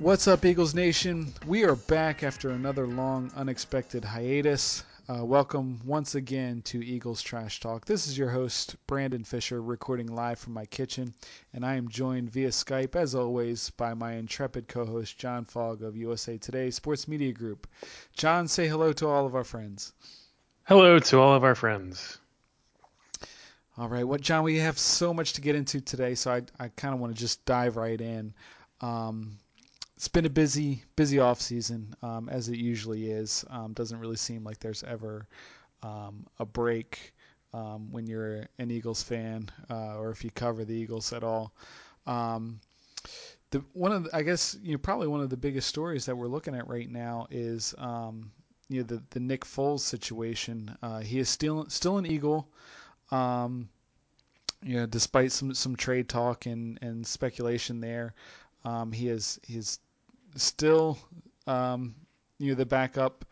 What's up, Eagles Nation? We are back after another long, unexpected hiatus. Uh, welcome once again to Eagles Trash Talk. This is your host, Brandon Fisher, recording live from my kitchen, and I am joined via Skype, as always, by my intrepid co host, Jon Fogg of USA Today Sports Media Group. Jon, say hello to all of our friends. Hello to all of our friends. All right, what well, Jon? We have so much to get into today, so I, I kind of want to just dive right in. Um, it's been a busy, busy off season, um, as it usually is. Um, doesn't really seem like there's ever um, a break um, when you're an Eagles fan, uh, or if you cover the Eagles at all. Um, the one of the, I guess you know probably one of the biggest stories that we're looking at right now is um, you know the the Nick Foles situation. Uh, he is still still an Eagle. You know, despite some some trade talk and, and speculation there, um, he is he's still, um, you know, the backup,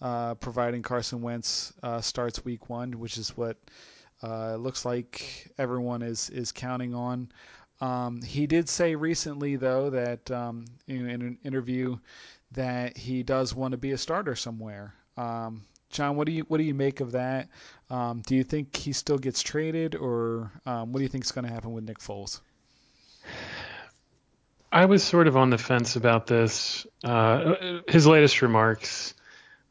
uh, providing Carson Wentz uh, starts Week One, which is what uh, looks like everyone is is counting on. Um, he did say recently, though, that um, in, in, an interview that he does want to be a starter somewhere. Um, Jon, what do you what do you make of that? Um, do you think he still gets traded, or um, what do you think is going to happen with Nick Foles? I was sort of on the fence about this. Uh, his latest remarks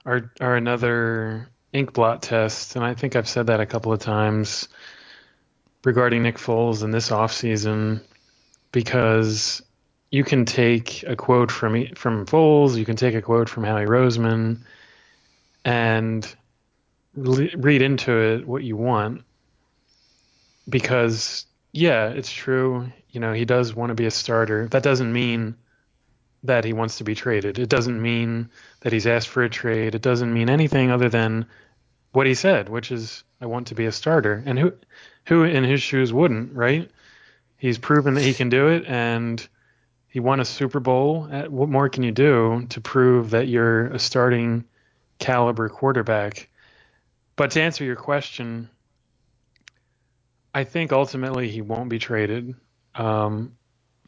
are are another ink blot test, and I think I've said that a couple of times regarding Nick Foles in this offseason because you can take a quote from from Foles, you can take a quote from Howie Roseman, and le- read into it what you want. Because yeah, it's true you know, he does want to be a starter. That doesn't mean that he wants to be traded. It doesn't mean that he's asked for a trade. It doesn't mean anything other than what he said, which is I want to be a starter. And who who in his shoes wouldn't, right? He's proven that he can do it and he won a Super Bowl. What more can you do to prove that you're a starting caliber quarterback? But to answer your question, I think ultimately he won't be traded um,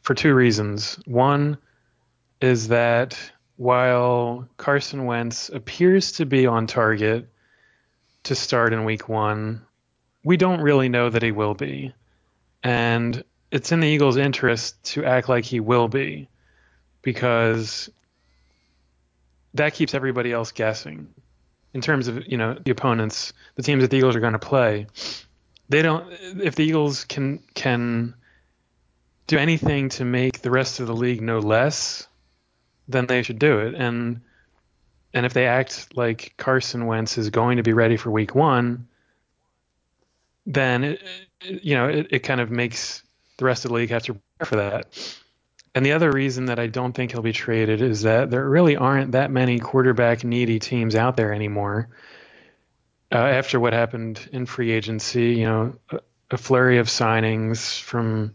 for two reasons. One is that while Carson Wentz appears to be on target to start in week one, we don't really know that he will be. And it's in the Eagles' interest to act like he will be because that keeps everybody else guessing in terms of, you know, the opponents, the teams that the Eagles are going to play. They don't if the Eagles can can do anything to make the rest of the league know less, then they should do it. And and if they act like Carson Wentz is going to be ready for Week One, then it, you know it, it kind of makes the rest of the league have to prepare for that. And the other reason that I don't think he'll be traded is that there really aren't that many quarterback needy teams out there anymore. Uh, after what happened in free agency, you know, a, a flurry of signings from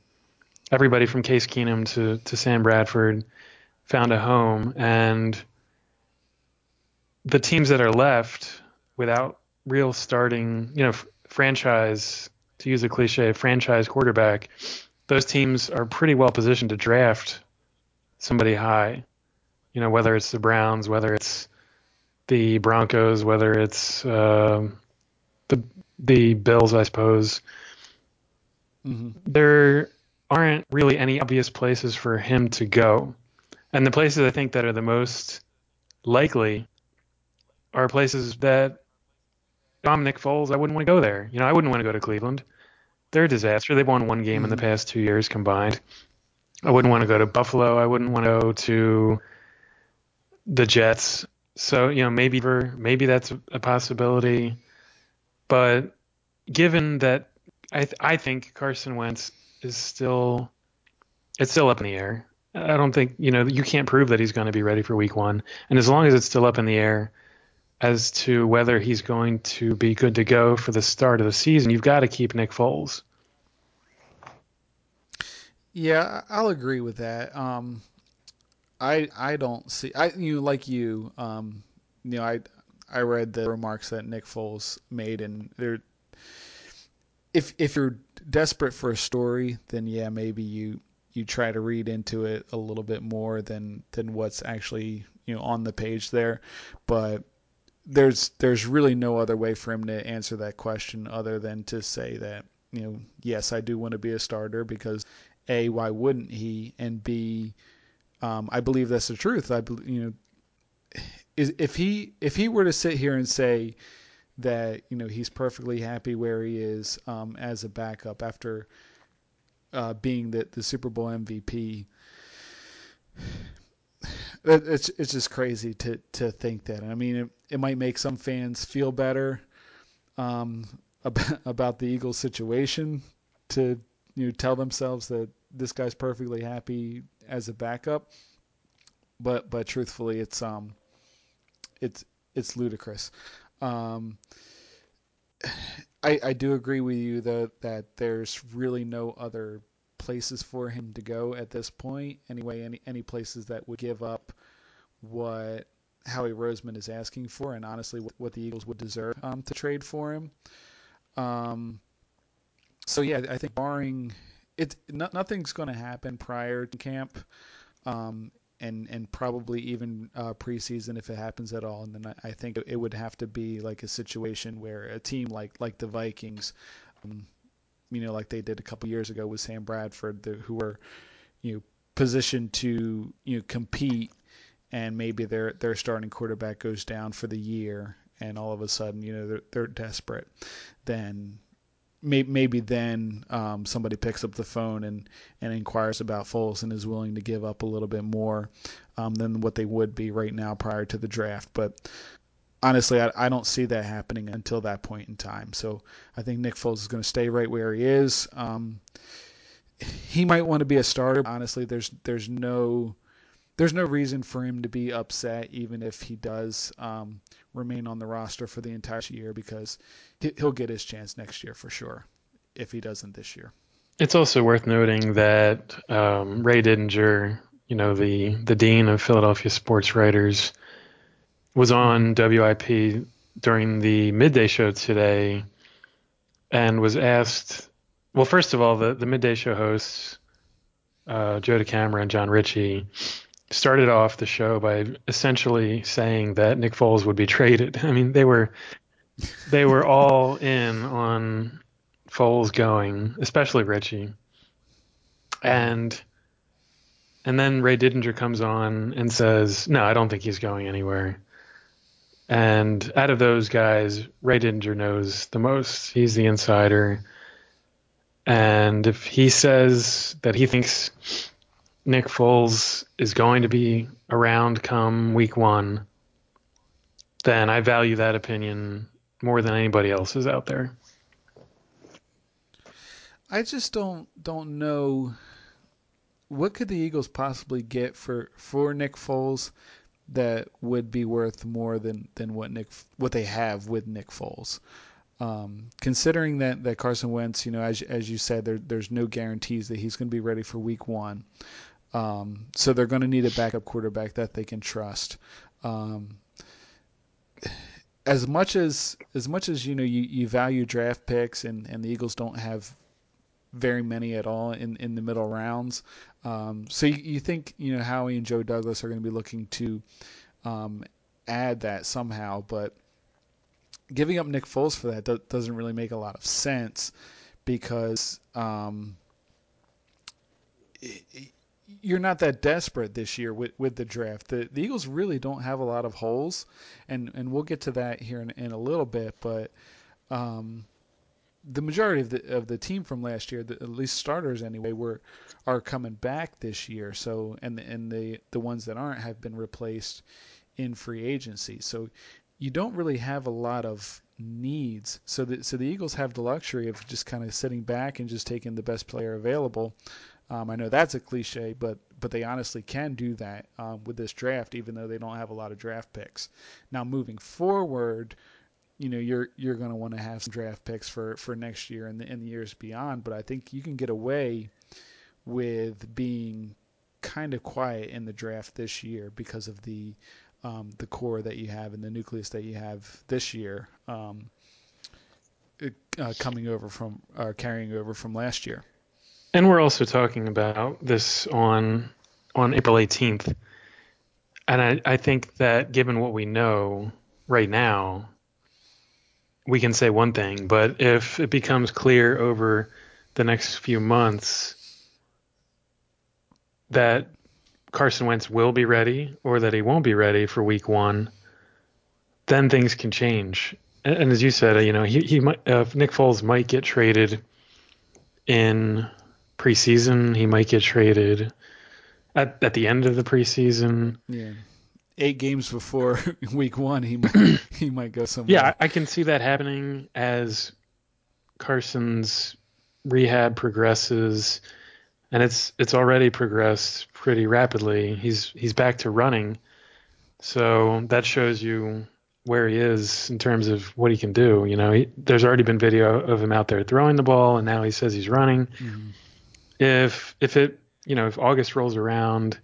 everybody from Case Keenum to, to Sam Bradford found a home. And the teams that are left without real starting, you know, f- franchise, to use a cliche, franchise quarterback, those teams are pretty well positioned to draft somebody high. You know, whether it's the Browns, whether it's the Broncos, whether it's uh, the the Bills, I suppose. Mm-hmm. They're aren't really any obvious places for him to go. And the places I think that are the most likely are places that Dominic Foles, I wouldn't want to go there. You know, I wouldn't want to go to Cleveland. They're a disaster. They've won one game mm-hmm. in the mm-hmm. past two years combined. I wouldn't want to go to Buffalo. I wouldn't want to go to the Jets. So, you know, maybe maybe that's a possibility. But given that I th- I think Carson Wentz is still it's still up in the air. I don't think you know you can't prove that he's going to be ready for week one, and as long as it's still up in the air as to whether he's going to be good to go for the start of the season, you've got to keep Nick Foles. Yeah, I'll agree with that. Um, I I don't see I you like you um, you know I I read the remarks that Nick Foles made and they're if if you're desperate for a story, then yeah, maybe you you try to read into it a little bit more than than what's actually you know on the page there. But there's there's really no other way for him to answer that question other than to say that you know yes I do want to be a starter because a why wouldn't he and b um, I believe that's the truth. I you know if he if he were to sit here and say that you know he's perfectly happy where he is um, as a backup after uh, being the the Super Bowl MVP. It's it's just crazy to to think that. I mean, it, it might make some fans feel better um, about, about the Eagles situation to you know tell themselves that this guy's perfectly happy as a backup. But but truthfully, it's um it's it's ludicrous. Um, I, I do agree with you though that there's really no other places for him to go at this point. Anyway, any any places that would give up what Howie Roseman is asking for, and honestly, what, what the Eagles would deserve um, to trade for him. Um, so yeah, I think barring it, no, nothing's going to happen prior to camp. Um, and and probably even uh, preseason if it happens at all. And then I, I think it would have to be like a situation where a team like like the Vikings, um, you know, like they did a couple years ago with Sam Bradford, the, who were you know positioned to you know compete, and maybe their their starting quarterback goes down for the year, and all of a sudden you know they're, they're desperate, then maybe then um, somebody picks up the phone and, and inquires about Foles and is willing to give up a little bit more um, than what they would be right now prior to the draft. But honestly, I, I, don't see that happening until that point in time. So I think Nick Foles is going to stay right where he is. Um, he might want to be a starter. Honestly, there's there's no there's no reason for him to be upset, even if he does um, remain on the roster for the entire year, because he'll get his chance next year for sure, if he doesn't this year. It's also worth noting that um, Ray Didinger, you know, the the dean of Philadelphia sports writers, was on WIP during the midday show today, and was asked. Well, first of all, the the midday show hosts, uh, Joe DeCamara and Jon Ritchie started off the show by essentially saying that Nick Foles would be traded. I mean, they were they were all in on Foles going, especially Ritchie. And and then Ray Didinger comes on and says, "No, I don't think he's going anywhere." And out of those guys, Ray Didinger knows the most. He's the insider. And if he says that he thinks Nick Foles is going to be around come week one, then I value that opinion more than anybody else's out there. I just don't don't know what could the Eagles possibly get for for Nick Foles that would be worth more than than what Nick what they have with Nick Foles. Um, considering that, that Carson Wentz, you know, as as you said, there, there's no guarantees that he's going to be ready for Week One. Um, so they're going to need a backup quarterback that they can trust. Um, as much as as much as you know you, you value draft picks and, and the Eagles don't have very many at all in, in the middle rounds. Um, so you, you, think you know Howie and Joe Douglas are going to be looking to um, add that somehow, but giving up Nick Foles for that do, doesn't really make a lot of sense because um, you're not that desperate this year with, with the draft. The, the Eagles really don't have a lot of holes, and, and we'll get to that here in, in a little bit. But um, the majority of the of the team from last year, the, at least starters anyway, were are coming back this year. So and and the the ones that aren't have been replaced in free agency. So you don't really have a lot of needs. So the so the Eagles have the luxury of just kind of sitting back and just taking the best player available. Um, I know that's a cliche, but but they honestly can do that um, with this draft, even though they don't have a lot of draft picks. Now moving forward, you know you're you're going to want to have some draft picks for for next year and the, and the years beyond. But I think you can get away with being kind of quiet in the draft this year because of the um, the core that you have and the nucleus that you have this year um, uh, coming over from uh, carrying over from last year. And we're also talking about this on on April 18th. And I, I think that given what we know right now, we can say one thing, but if it becomes clear over the next few months that Carson Wentz will be ready or that he won't be ready for week one, then things can change. And, and as you said, you know, he, he might, uh, Nick Foles might get traded in preseason. He might get traded at, at the end of the preseason. Yeah. Eight games before week one, he might he might go somewhere. Yeah, I, can see that happening as Carson's rehab progresses, and it's it's already progressed pretty rapidly. He's he's back to running, so that shows you where he is in terms of what he can do. You know, he, there's already been video of him out there throwing the ball, and now he says he's running. Mhm. If if it you know if August rolls around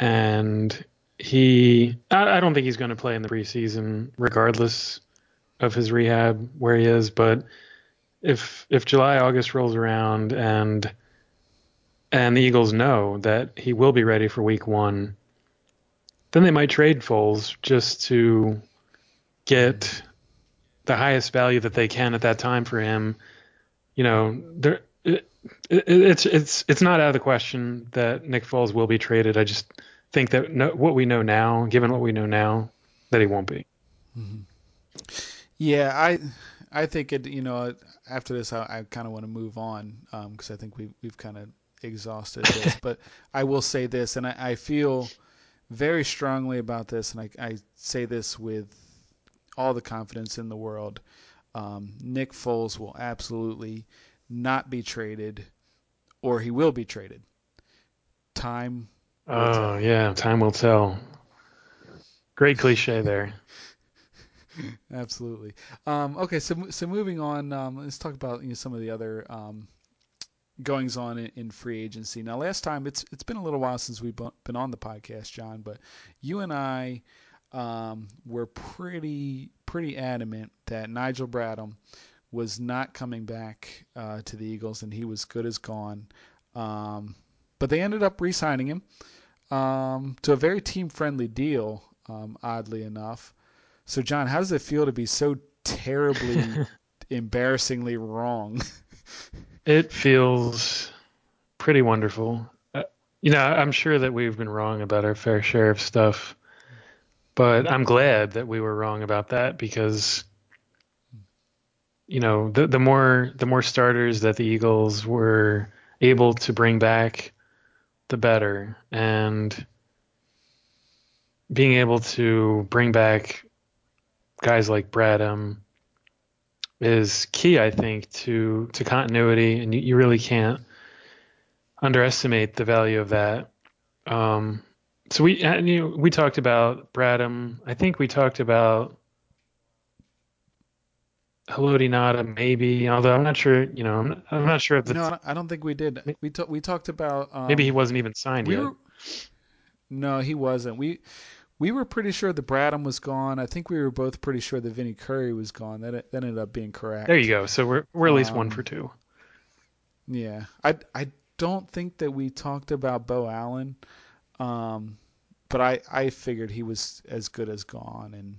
and he I, I don't think he's going to play in the preseason regardless of his rehab where he is, but if if July August rolls around and and the Eagles know that he will be ready for week 1 then they might trade Foles just to get the highest value that they can at that time for him. You know, there it, it, it's it's it's not out of the question that Nick Foles will be traded. I just think that no, what we know now, given what we know now, that he won't be. Yeah, I I think it. You know, after this, I, I kind of want to move on because I think we we've kind of exhausted this. but I will say this, and I, I feel very strongly about this, and I, I say this with all the confidence in the world. Um, Nick Foles will absolutely not be traded, or he will be traded. Time. Oh yeah, time will tell. Great cliche there. Absolutely. Um, okay, so so moving on, um, let's talk about you know, some of the other um, goings on in, in free agency. Now, last time it's it's been a little while since we've been on the podcast, Jon, but you and I um, were pretty pretty adamant that Nigel Bradham was not coming back uh, to the Eagles, and he was good as gone. Um, but they ended up re-signing him um, to a very team-friendly deal, um, oddly enough. So, Jon, how does it feel to be so terribly, embarrassingly wrong? It feels pretty wonderful. Uh, you know, I'm sure that we've been wrong about our fair share of stuff, but I'm glad that we were wrong about that because you know, the the more the more starters that the Eagles were able to bring back, the better. And being able to bring back guys like Bradham is key, I think, to to continuity, and you, you really can't underestimate the value of that. Um, so we and, you we talked about Bradham. I think we talked about Haloti Ngata maybe, although I'm not sure. You know, I'm not, I'm not sure if the, no, I don't- think we did. We ta- we talked about um, maybe he wasn't even signed we yet. were no, he wasn't. We we were pretty sure that Bradham was gone. I think we were both pretty sure that Vinny Curry was gone. That that ended up being correct. There you go. So we're we're at least one Um, for two. Yeah, I I don't think that we talked about Beau Allen, um, but I I figured he was as good as gone, and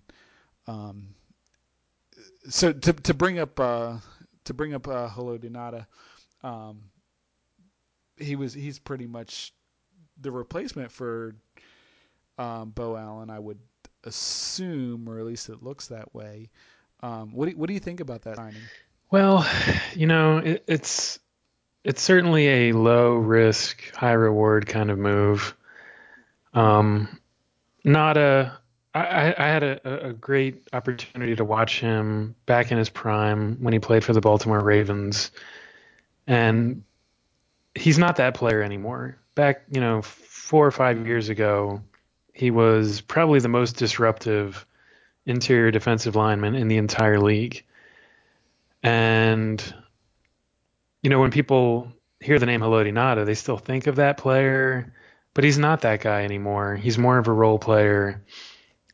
um, so to to bring up uh to bring up uh, Haloti Ngata, um, he was he's pretty much the replacement for um, Beau Allen, I would assume, or at least it looks that way. Um, what do, what do you think about that signing? Well, you know, it, it's it's certainly a low risk, high reward kind of move. Um, not a. I, I had a, a great opportunity to watch him back in his prime when he played for the Baltimore Ravens, and he's not that player anymore. Back, you know, four or five years ago, he was probably the most disruptive interior defensive lineman in the entire league. And you know, when people hear the name Haloti Ngata, they still think of that player, but he's not that guy anymore. He's more of a role player.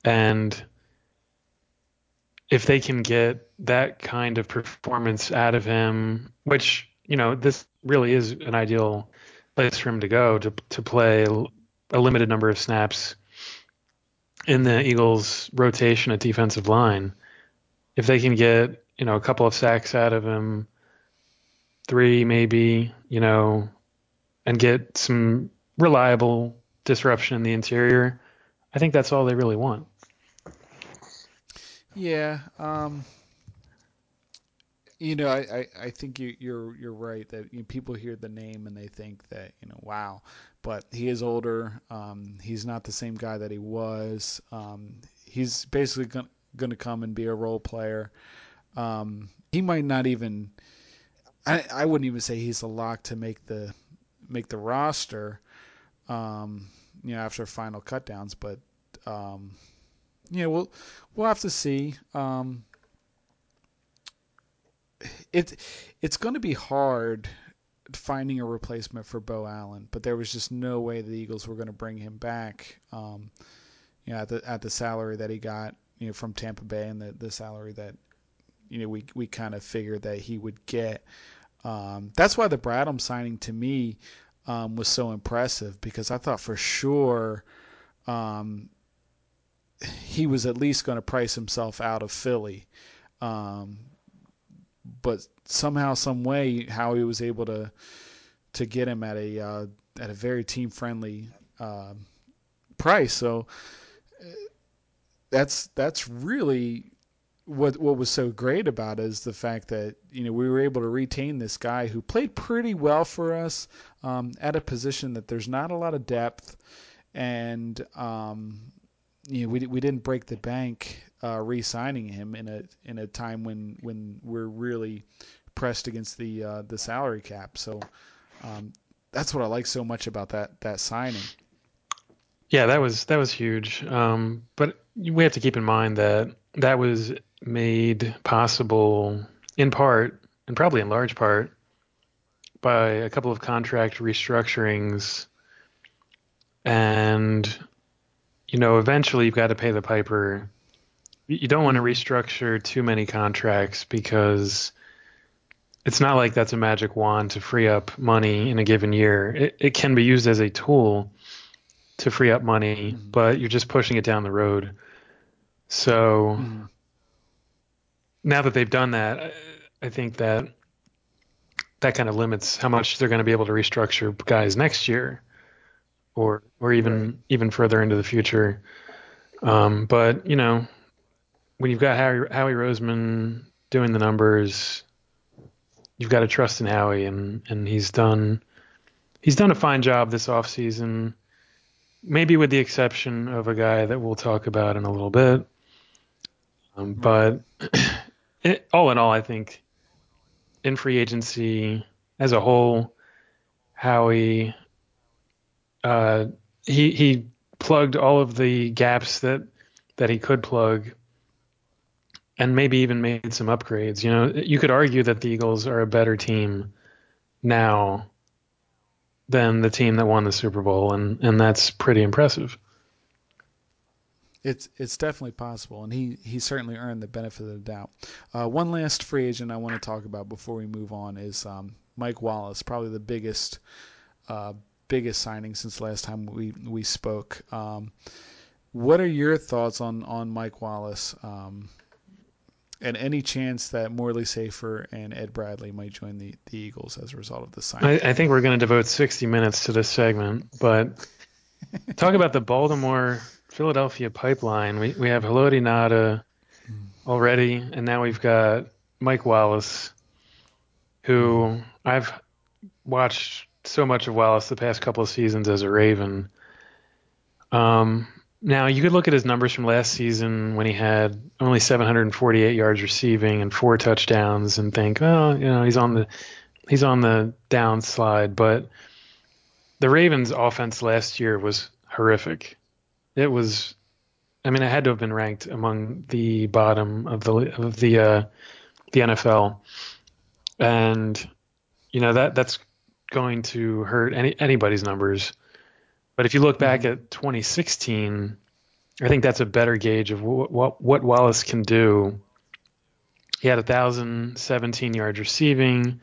And if they can get that kind of performance out of him, which, you know, this really is an ideal place for him to go to to play a limited number of snaps in the Eagles' rotation at defensive line. If they can get you know a couple of sacks out of him, three maybe, you know, and get some reliable disruption in the interior, I think that's all they really want. Yeah. Um, you know, I, I, I think you, you're you're right that you know, people hear the name and they think that you know, wow, but he is older. Um, he's not the same guy that he was. Um, he's basically going to come and be a role player. Um, he might not even. I, I wouldn't even say he's a lock to make the make the roster. Um, you know, after final cutdowns, but um, yeah, we'll we'll have to see. Um, it it's going to be hard finding a replacement for Beau Allen, but there was just no way the Eagles were going to bring him back. Um, you know, at the at the salary that he got, you know, from Tampa Bay and the the salary that you know we we kind of figured that he would get. Um, that's why the Bradham signing to me um, was so impressive because I thought for sure um, he was at least going to price himself out of Philly. Um, but somehow, some way, Howie was able to to get him at a uh, at a very team friendly uh, price. So that's that's really what what was so great about it is the fact that you know we were able to retain this guy who played pretty well for us um, at a position that there's not a lot of depth, and um, you know we we didn't break the bank uh, re-signing him in a in a time when when we're really pressed against the uh, the salary cap. So um, that's what I like so much about that that signing. Yeah, that was that was huge. Um, but we have to keep in mind that that was made possible in part and probably in large part by a couple of contract restructurings and you know eventually you've got to pay the piper you don't want to restructure too many contracts because it's not like that's a magic wand to free up money in a given year. It, it can be used as a tool to free up money, mm-hmm. but you're just pushing it down the road. So mm-hmm. now that they've done that, I think that that kind of limits how much they're going to be able to restructure guys next year, or or even right. even further into the future. Um, but you know, when you've got Howie, Howie Roseman doing the numbers, you've got to trust in Howie, and and he's done he's done a fine job this offseason, maybe with the exception of a guy that we'll talk about in a little bit. Um, but it, all in all, I think in free agency as a whole, Howie uh, he he plugged all of the gaps that that he could plug and maybe even made some upgrades. You know, you could argue that the Eagles are a better team now than the team that won the Super Bowl, and and that's pretty impressive. It's it's definitely possible, and he he certainly earned the benefit of the doubt. Uh, one last free agent I want to talk about before we move on is um, Mike Wallace, probably the biggest uh, biggest signing since last time we we spoke. Um, what are your thoughts on on Mike Wallace? Um, and any chance that Morley Safer and Ed Bradley might join the, the Eagles as a result of this signing. I, I think we're going to devote 60 minutes to this segment, but talk about the Baltimore Philadelphia pipeline. We we have Haloti Ngata already, and now we've got Mike Wallace, who I've watched so much of Wallace the past couple of seasons as a Raven. Um, now you could look at his numbers from last season when he had only 748 yards receiving and four touchdowns and think, oh, you know, he's on the he's on the downslide. But the Ravens' offense last year was horrific. It was, I mean, it had to have been ranked among the bottom of the of the uh, the NFL, and you know that that's going to hurt any anybody's numbers. But if you look back mm-hmm. at 2016, I think that's a better gauge of what, what, what Wallace can do. He had 1,017 yards receiving,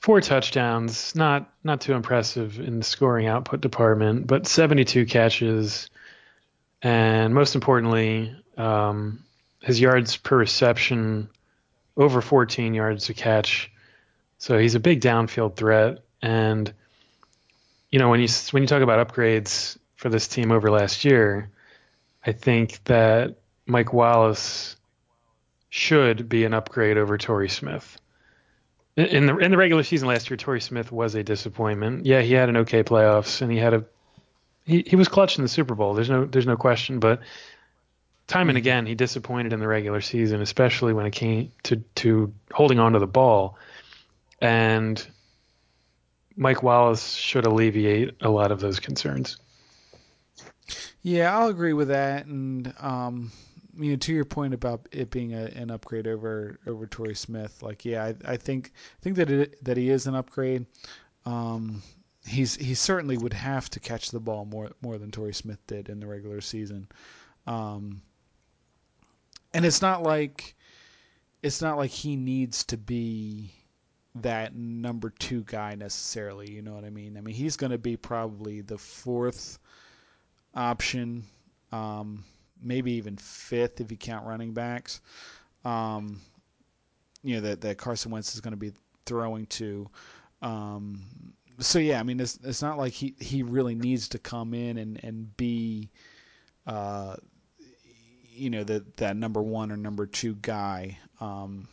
four touchdowns, not not too impressive in the scoring output department, but 72 catches, and most importantly, um, his yards per reception over 14 yards a catch. So he's a big downfield threat, and you know when you when you talk about upgrades for this team over last year, I think that Mike Wallace should be an upgrade over Torrey Smith. In the in the regular season last year, Torrey Smith was a disappointment. Yeah, he had an okay playoffs and he had a he, he was clutch in the Super Bowl. There's no there's no question, but time and again he disappointed in the regular season, especially when it came to to holding on to the ball. And Mike Wallace should alleviate a lot of those concerns. Yeah, I'll agree with that. And um, you know, to your point about it being a, an upgrade over over Torrey Smith, like yeah, I, I think I think that it that he is an upgrade. Um, he's he certainly would have to catch the ball more more than Torrey Smith did in the regular season. Um, and it's not like it's not like he needs to be that number two guy necessarily. You know what I mean? I mean he's going to be probably the fourth option. Um, maybe even fifth if you count running backs. Um, you know that that Carson Wentz is going to be throwing to. Um, so yeah, I mean it's it's not like he he really needs to come in and and be, uh, you know that that number one or number two guy. Um,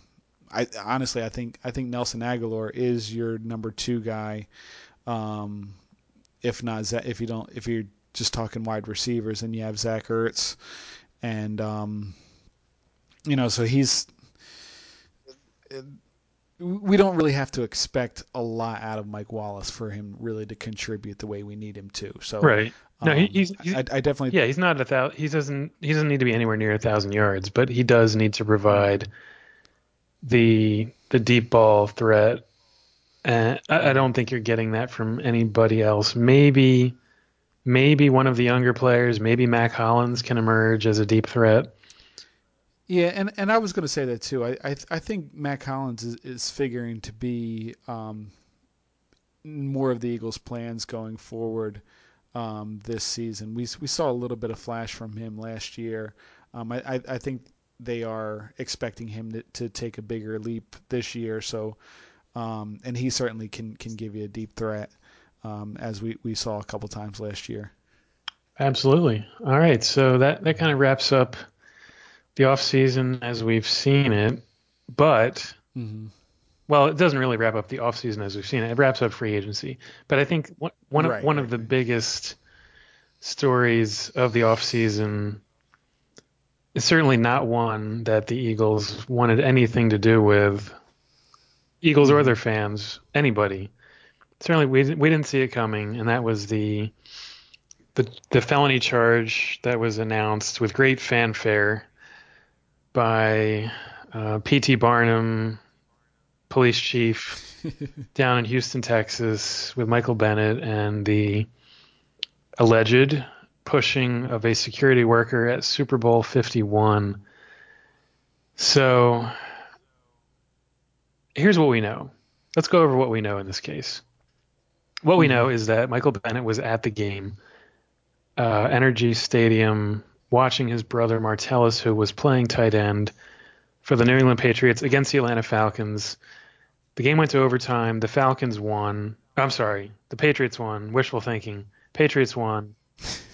I honestly I think I think Nelson Agholor is your number two guy. Um, if not if you don't if you're just talking wide receivers, and you have Zach Ertz, and um, you know, so he's. We don't really have to expect a lot out of Mike Wallace for him really to contribute the way we need him to. So right. No, um, he's, he's I, I, definitely. Yeah, he's not a thousand. He doesn't. He doesn't need to be anywhere near a thousand yards, but he does need to provide the the deep ball threat. And I, I don't think you're getting that from anybody else. Maybe maybe one of the younger players, maybe Mack Hollins can emerge as a deep threat. Yeah, and, and I was going to say that too. I I, I think Mack Hollins is, is figuring to be um, more of the Eagles' plans going forward um, this season. We we saw a little bit of flash from him last year. Um, I, I think they are expecting him to, to take a bigger leap this year. So, um, and he certainly can can give you a deep threat um, as we, we saw a couple times last year. Absolutely. All right, so that, that kind of wraps up the off season as we've seen it, but mm-hmm. well, it doesn't really wrap up the off season as we've seen it. It wraps up free agency. But I think one, one right, of one right, of the biggest stories of the off is certainly not one that the Eagles wanted anything to do with. Eagles mm-hmm. or their fans, anybody certainly we we didn't see it coming, and that was the the the felony charge that was announced with great fanfare by uh, P.T. Barnum, police chief down in Houston, Texas, with Michael Bennett and the alleged pushing of a security worker at Super Bowl 51. So here's what we know. Let's go over what we know in this case. What we know mm-hmm. is that Michael Bennett was at the game, uh, NRG Stadium, watching his brother Martellus, who was playing tight end for the New England Patriots against the Atlanta Falcons. The game went to overtime. The Falcons won. I'm sorry, the Patriots won. Wishful thinking. Patriots won.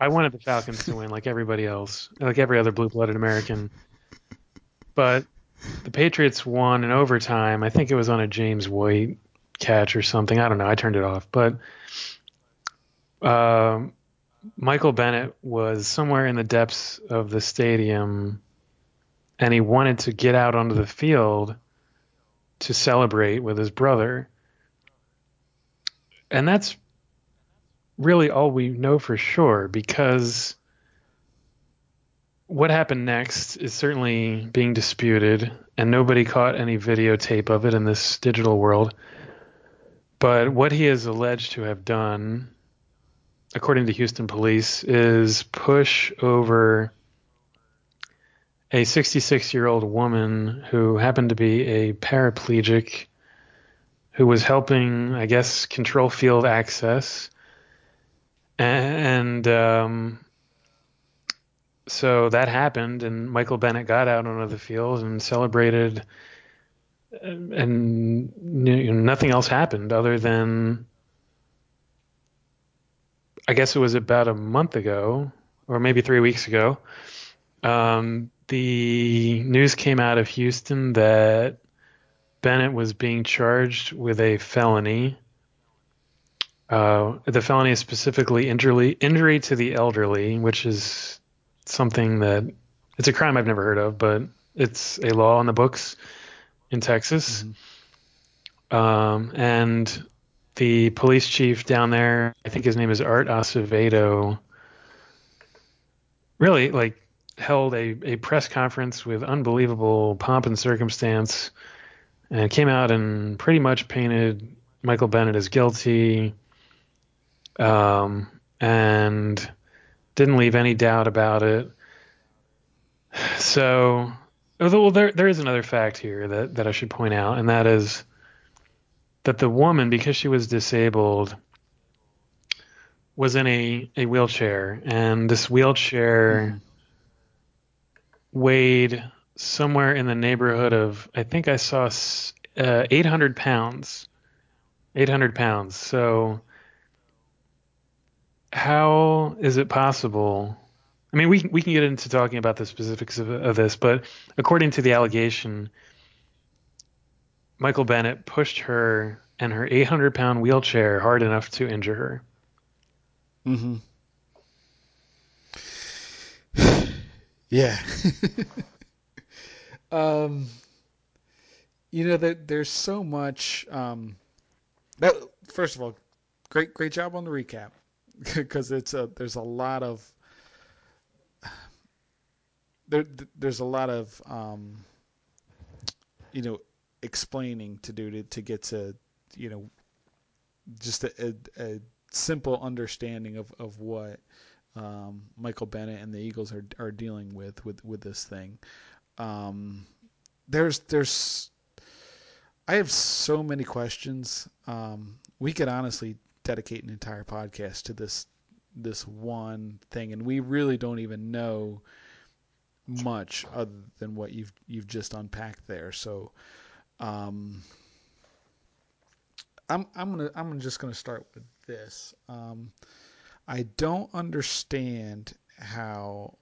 I wanted the Falcons to win, like everybody else, like every other blue-blooded American. But the Patriots won in overtime. I think it was on a James White catch or something. I don't know. I turned it off. But uh, Michael Bennett was somewhere in the depths of the stadium and he wanted to get out onto the field to celebrate with his brother. And that's really all we know for sure because what happened next is certainly being disputed, and nobody caught any videotape of it in this digital world. But what he is alleged to have done, according to Houston police, is push over a 66 year old woman who happened to be a paraplegic who was helping, I guess, control field access. And um, so that happened, and Michael Bennett got out onto the field and celebrated, and you know, nothing else happened other than, I guess it was about a month ago, or maybe three weeks ago. Um, the news came out of Houston that Bennett was being charged with a felony. Uh, the felony is specifically injury, injury to the elderly, which is something that it's a crime I've never heard of, but it's a law on the books in Texas. Mm-hmm. Um, and the police chief down there, I think his name is Art Acevedo, really like held a, a press conference with unbelievable pomp and circumstance and came out and pretty much painted Michael Bennett as guilty um, and didn't leave any doubt about it. So, well, there there is another fact here that, that I should point out, and that is that the woman, because she was disabled, was in a, a wheelchair, and this wheelchair mm-hmm. weighed somewhere in the neighborhood of I think I saw uh, 800 pounds. 800 pounds. So how is it possible? I mean, we we can get into talking about the specifics of, of this, but according to the allegation, Michael Bennett pushed her and her 800 pound wheelchair hard enough to injure her. Mm-hmm. yeah. Um, you know that there's so much. Um, that first of all, great great job on the recap because it's a there's a lot of there there's a lot of um, you know explaining to do to to get to you know just a, a, a simple understanding of of what um, Michael Bennett and the Eagles are are dealing with with with this thing. Um, there's there's I have so many questions. Um, we could honestly dedicate an entire podcast to this this one thing, and we really don't even know much other than what you've you've just unpacked there. So, um, I'm I'm gonna I'm just gonna start with this. Um, I don't understand how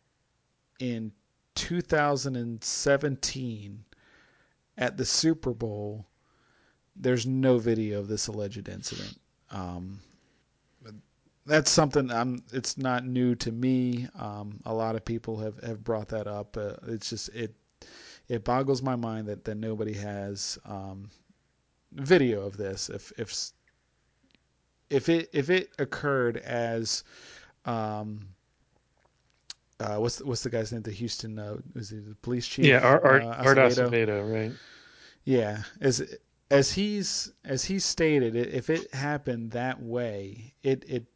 in 2017 at the Super Bowl, there's no video of this alleged incident. Um, that's something I'm. It's not new to me. Um, a lot of people have, have brought that up. Uh, it's just it it boggles my mind that, that nobody has um, video of this. If if if it if it occurred as um, uh, what's what's the guy's name? The Houston uh, is he the police chief? Yeah, Art, Art, uh, Art Acevedo, right? Yeah, as as he's as he stated, if it happened that way, it it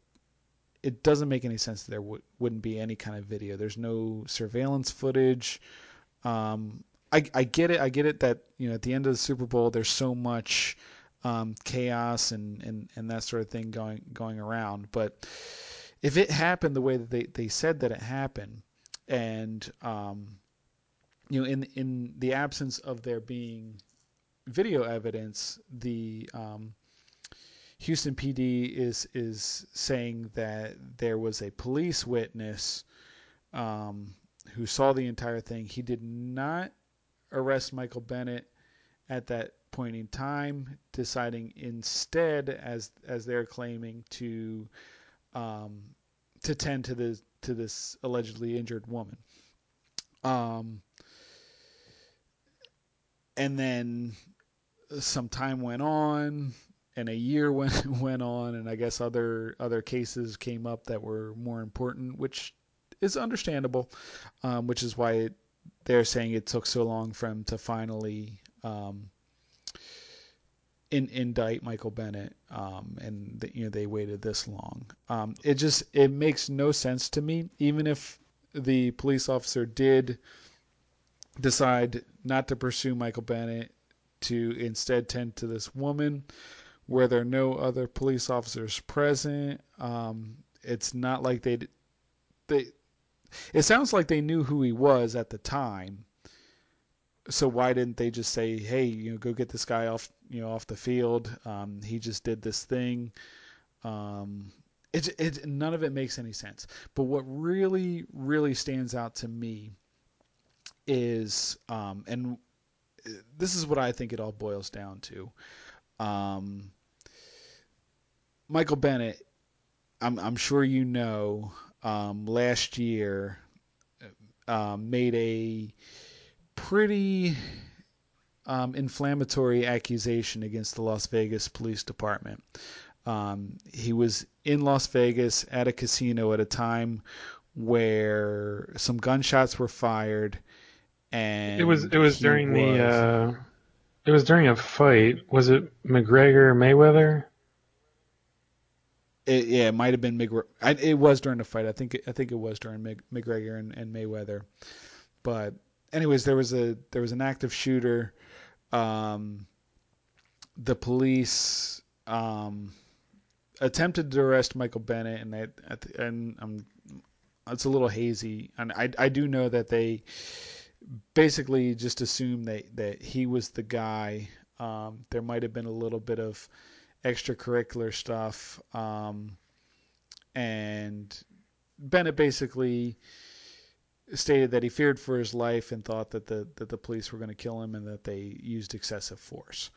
it doesn't make any sense that there w- wouldn't be any kind of video. There's no surveillance footage. Um, I I get it. I get it that you know at the end of the Super Bowl, there's so much um, chaos and, and and that sort of thing going going around, but if it happened the way that they, they said that it happened, and um, you know, in in the absence of there being video evidence, the um, Houston PD is is saying that there was a police witness um, who saw the entire thing. He did not arrest Michael Bennett at that point in time, deciding instead, as as they're claiming, to um, to tend to this to this allegedly injured woman. Um, and then some time went on, and a year went went on, and I guess other other cases came up that were more important, which is understandable. Um, which is why it, they're saying it took so long for him to finally um, in, indict Michael Bennett, um, and the, you know they waited this long. Um, it just it makes no sense to me. Even if the police officer did decide not to pursue Michael Bennett to instead tend to this woman where there are no other police officers present. Um, it's not like they they. It sounds like they knew who he was at the time. So why didn't they just say, "Hey, you know, go get this guy off, you know, off the field. Um, he just did this thing." Um, it, it none of it makes any sense. But what really, really stands out to me is, um, and this is what I think it all boils down to. Um, Michael Bennett, I'm, I'm sure you know, um, last year um, made a pretty um, inflammatory accusation against the Las Vegas Police Department. Um, he was in Las Vegas at a casino at a time where some gunshots were fired, and it was it was during was, the uh, it was during a fight. Was it McGregor Mayweather? It, yeah, it might have been McGregor. It was during the fight. I think I think it was during McGregor and, and Mayweather. But anyways, there was a there was an active shooter. Um, the police um, attempted to arrest Michael Bennett, and I, and I'm it's a little hazy, and I I do know that they basically just assumed that that he was the guy. Um, there might have been a little bit of extracurricular stuff, um, and Bennett basically stated that he feared for his life and thought that the that the police were going to kill him and that they used excessive force.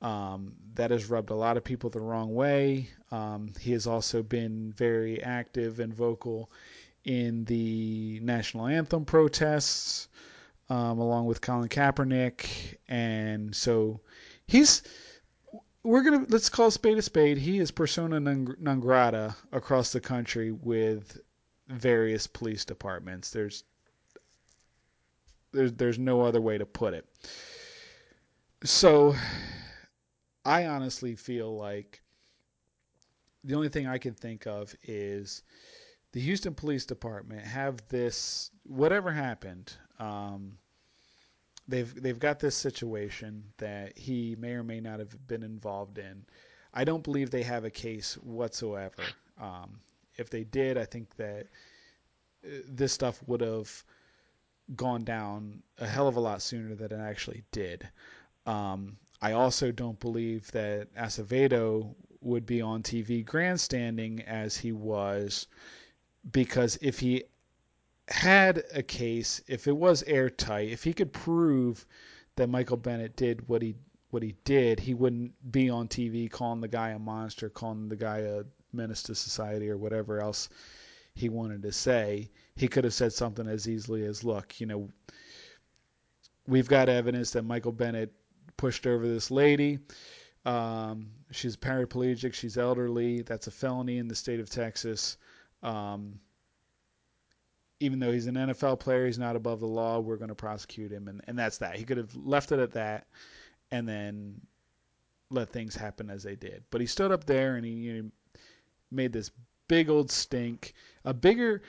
Um, that has rubbed a lot of people the wrong way. Um, he has also been very active and vocal in the national anthem protests, um, along with Colin Kaepernick, and so he's. We're gonna let's call a spade a spade. He is persona non, grata across the country with various police departments. There's there's there's no other way to put it. So I honestly feel like the only thing I can think of is the Houston Police Department have this whatever happened. Um, they've they've got this situation that he may or may not have been involved in. I don't believe they have a case whatsoever. Um, if they did, I think that uh, this stuff would have gone down a hell of a lot sooner than it actually did. Um, I also don't believe that Acevedo would be on TV grandstanding as he was, because if he had a case, if it was airtight, if he could prove that Michael Bennett did what he what he did, he wouldn't be on TV calling the guy a monster, calling the guy a menace to society or whatever else he wanted to say. He could have said something as easily as, "Look, you know, we've got evidence that Michael Bennett pushed over this lady. Um, she's paraplegic. She's elderly. That's a felony in the state of Texas. Um, even though he's an NFL player, he's not above the law. We're going to prosecute him, and, and that's that. He could have left it at that, and then let things happen as they did. But he stood up there and he you know, made this big old stink, a bigger.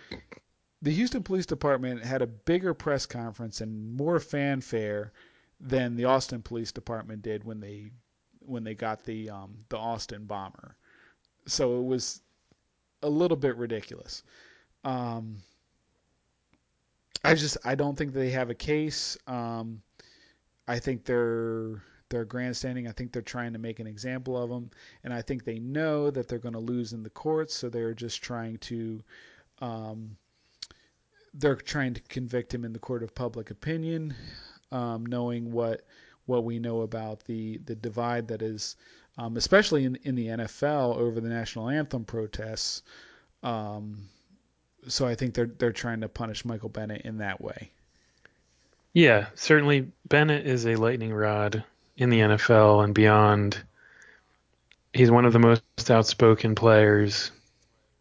The Houston Police Department had a bigger press conference and more fanfare than the Austin Police Department did when they when they got the um, the Austin bomber. So it was a little bit ridiculous. Um, I just I don't think they have a case. Um, I think they're they're grandstanding. I think they're trying to make an example of them, and I think they know that they're going to lose in the courts, so they're just trying to um, they're trying to convict him in the court of public opinion um, knowing what what we know about the the divide that is, um, especially in in the NFL over the national anthem protests. Um, so I think they're they're trying to punish Michael Bennett in that way. Yeah, certainly Bennett is a lightning rod in the NFL and beyond. He's one of the most outspoken players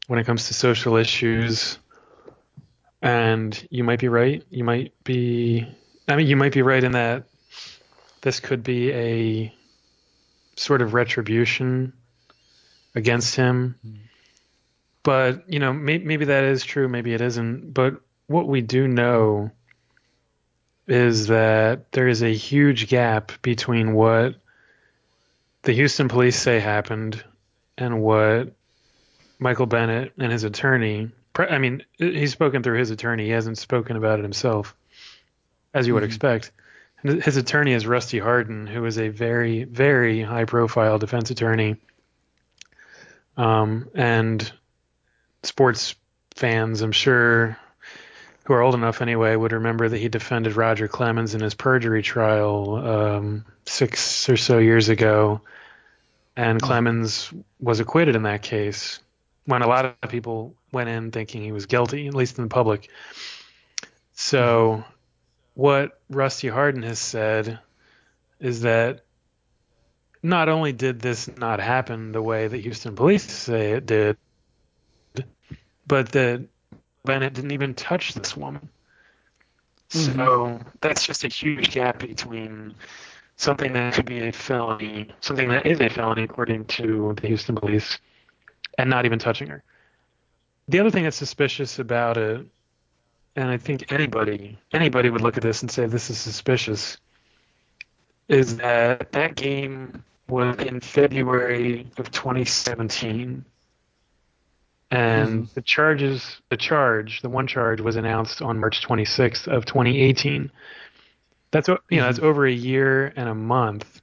when it comes to social issues. And you might be right. You might be I mean, you might be right in that this could be a sort of retribution against him. Mm. But, you know, may, maybe that is true, maybe it isn't. But what we do know is that there is a huge gap between what the Houston police say happened and what Michael Bennett and his attorney. I mean, he's spoken through his attorney. He hasn't spoken about it himself, as you would mm-hmm. expect. His attorney is Rusty Hardin, who is a very, very high-profile defense attorney. Um, and sports fans, I'm sure, who are old enough anyway, would remember that he defended Roger Clemens in his perjury trial um, six or so years ago, and Clemens was acquitted in that case. When a lot of people went in thinking he was guilty, at least in the public. So, what Rusty Hardin has said is that not only did this not happen the way that Houston police say it did, but that Bennett didn't even touch this woman. Mm-hmm. So that's just a huge gap between something that could be a felony, something that is a felony according to the Houston police, and not even touching her. The other thing that's suspicious about it, and I think anybody anybody would look at this and say this is suspicious, is that that game was in February of 2017 and mm-hmm. the charges the charge the one charge was announced on March 26th of 2018 that's you know mm-hmm. that's over a year and a month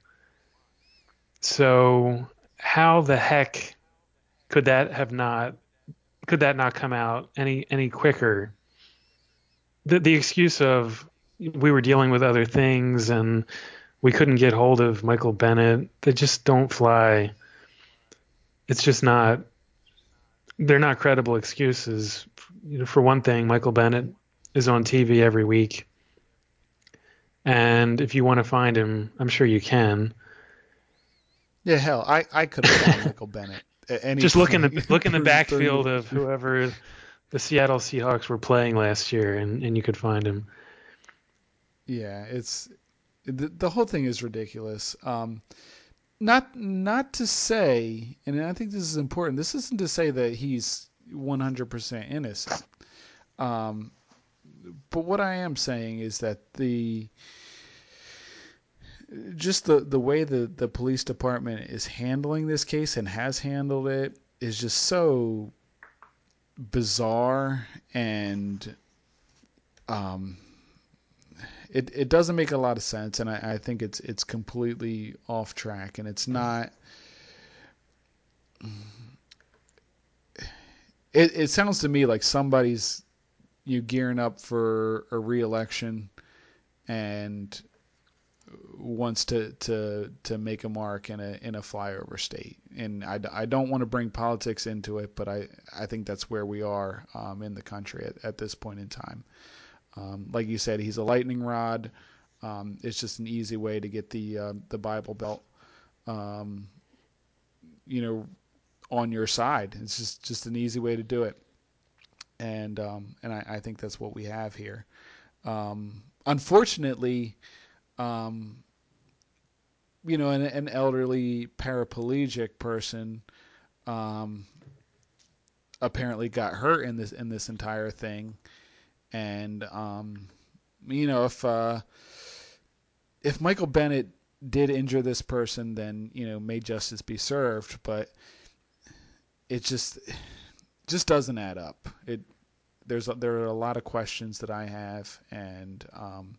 so how the heck could that have not could that not come out any any quicker the the excuse of we were dealing with other things and we couldn't get hold of Michael Bennett they just don't fly it's just not they're not credible excuses. You know, for one thing, Michael Bennett is on TV every week, and if you want to find him, I'm sure you can. Yeah, hell, I I could have found Michael Bennett. Just look in the look in the backfield of whoever the Seattle Seahawks were playing last year, and, and you could find him. Yeah, it's the, the whole thing is ridiculous. Um, not not to say, and I think this is important. This isn't to say that he's 100% innocent. Um, but what I am saying is that the just the the way the the police department is handling this case and has handled it is just so bizarre and um it it doesn't make a lot of sense, and I, I think it's it's completely off track, and it's not. It it sounds to me like somebody's you gearing up for a reelection, and wants to to to make a mark in a in a flyover state. And I, I don't want to bring politics into it, but I I think that's where we are um, in the country at, at this point in time. Um, like you said, he's a lightning rod. Um, it's just an easy way to get the uh, the Bible Belt, um, you know, on your side. It's just just an easy way to do it, and um, and I, I, think that's what we have here. Um, unfortunately, um, you know, an, an, elderly paraplegic person apparently got hurt in this in this entire thing and um, you know, if uh, if Michael Bennett did injure this person, then you know, may justice be served. But it just just doesn't add up. It there's there are a lot of questions that I have, and um,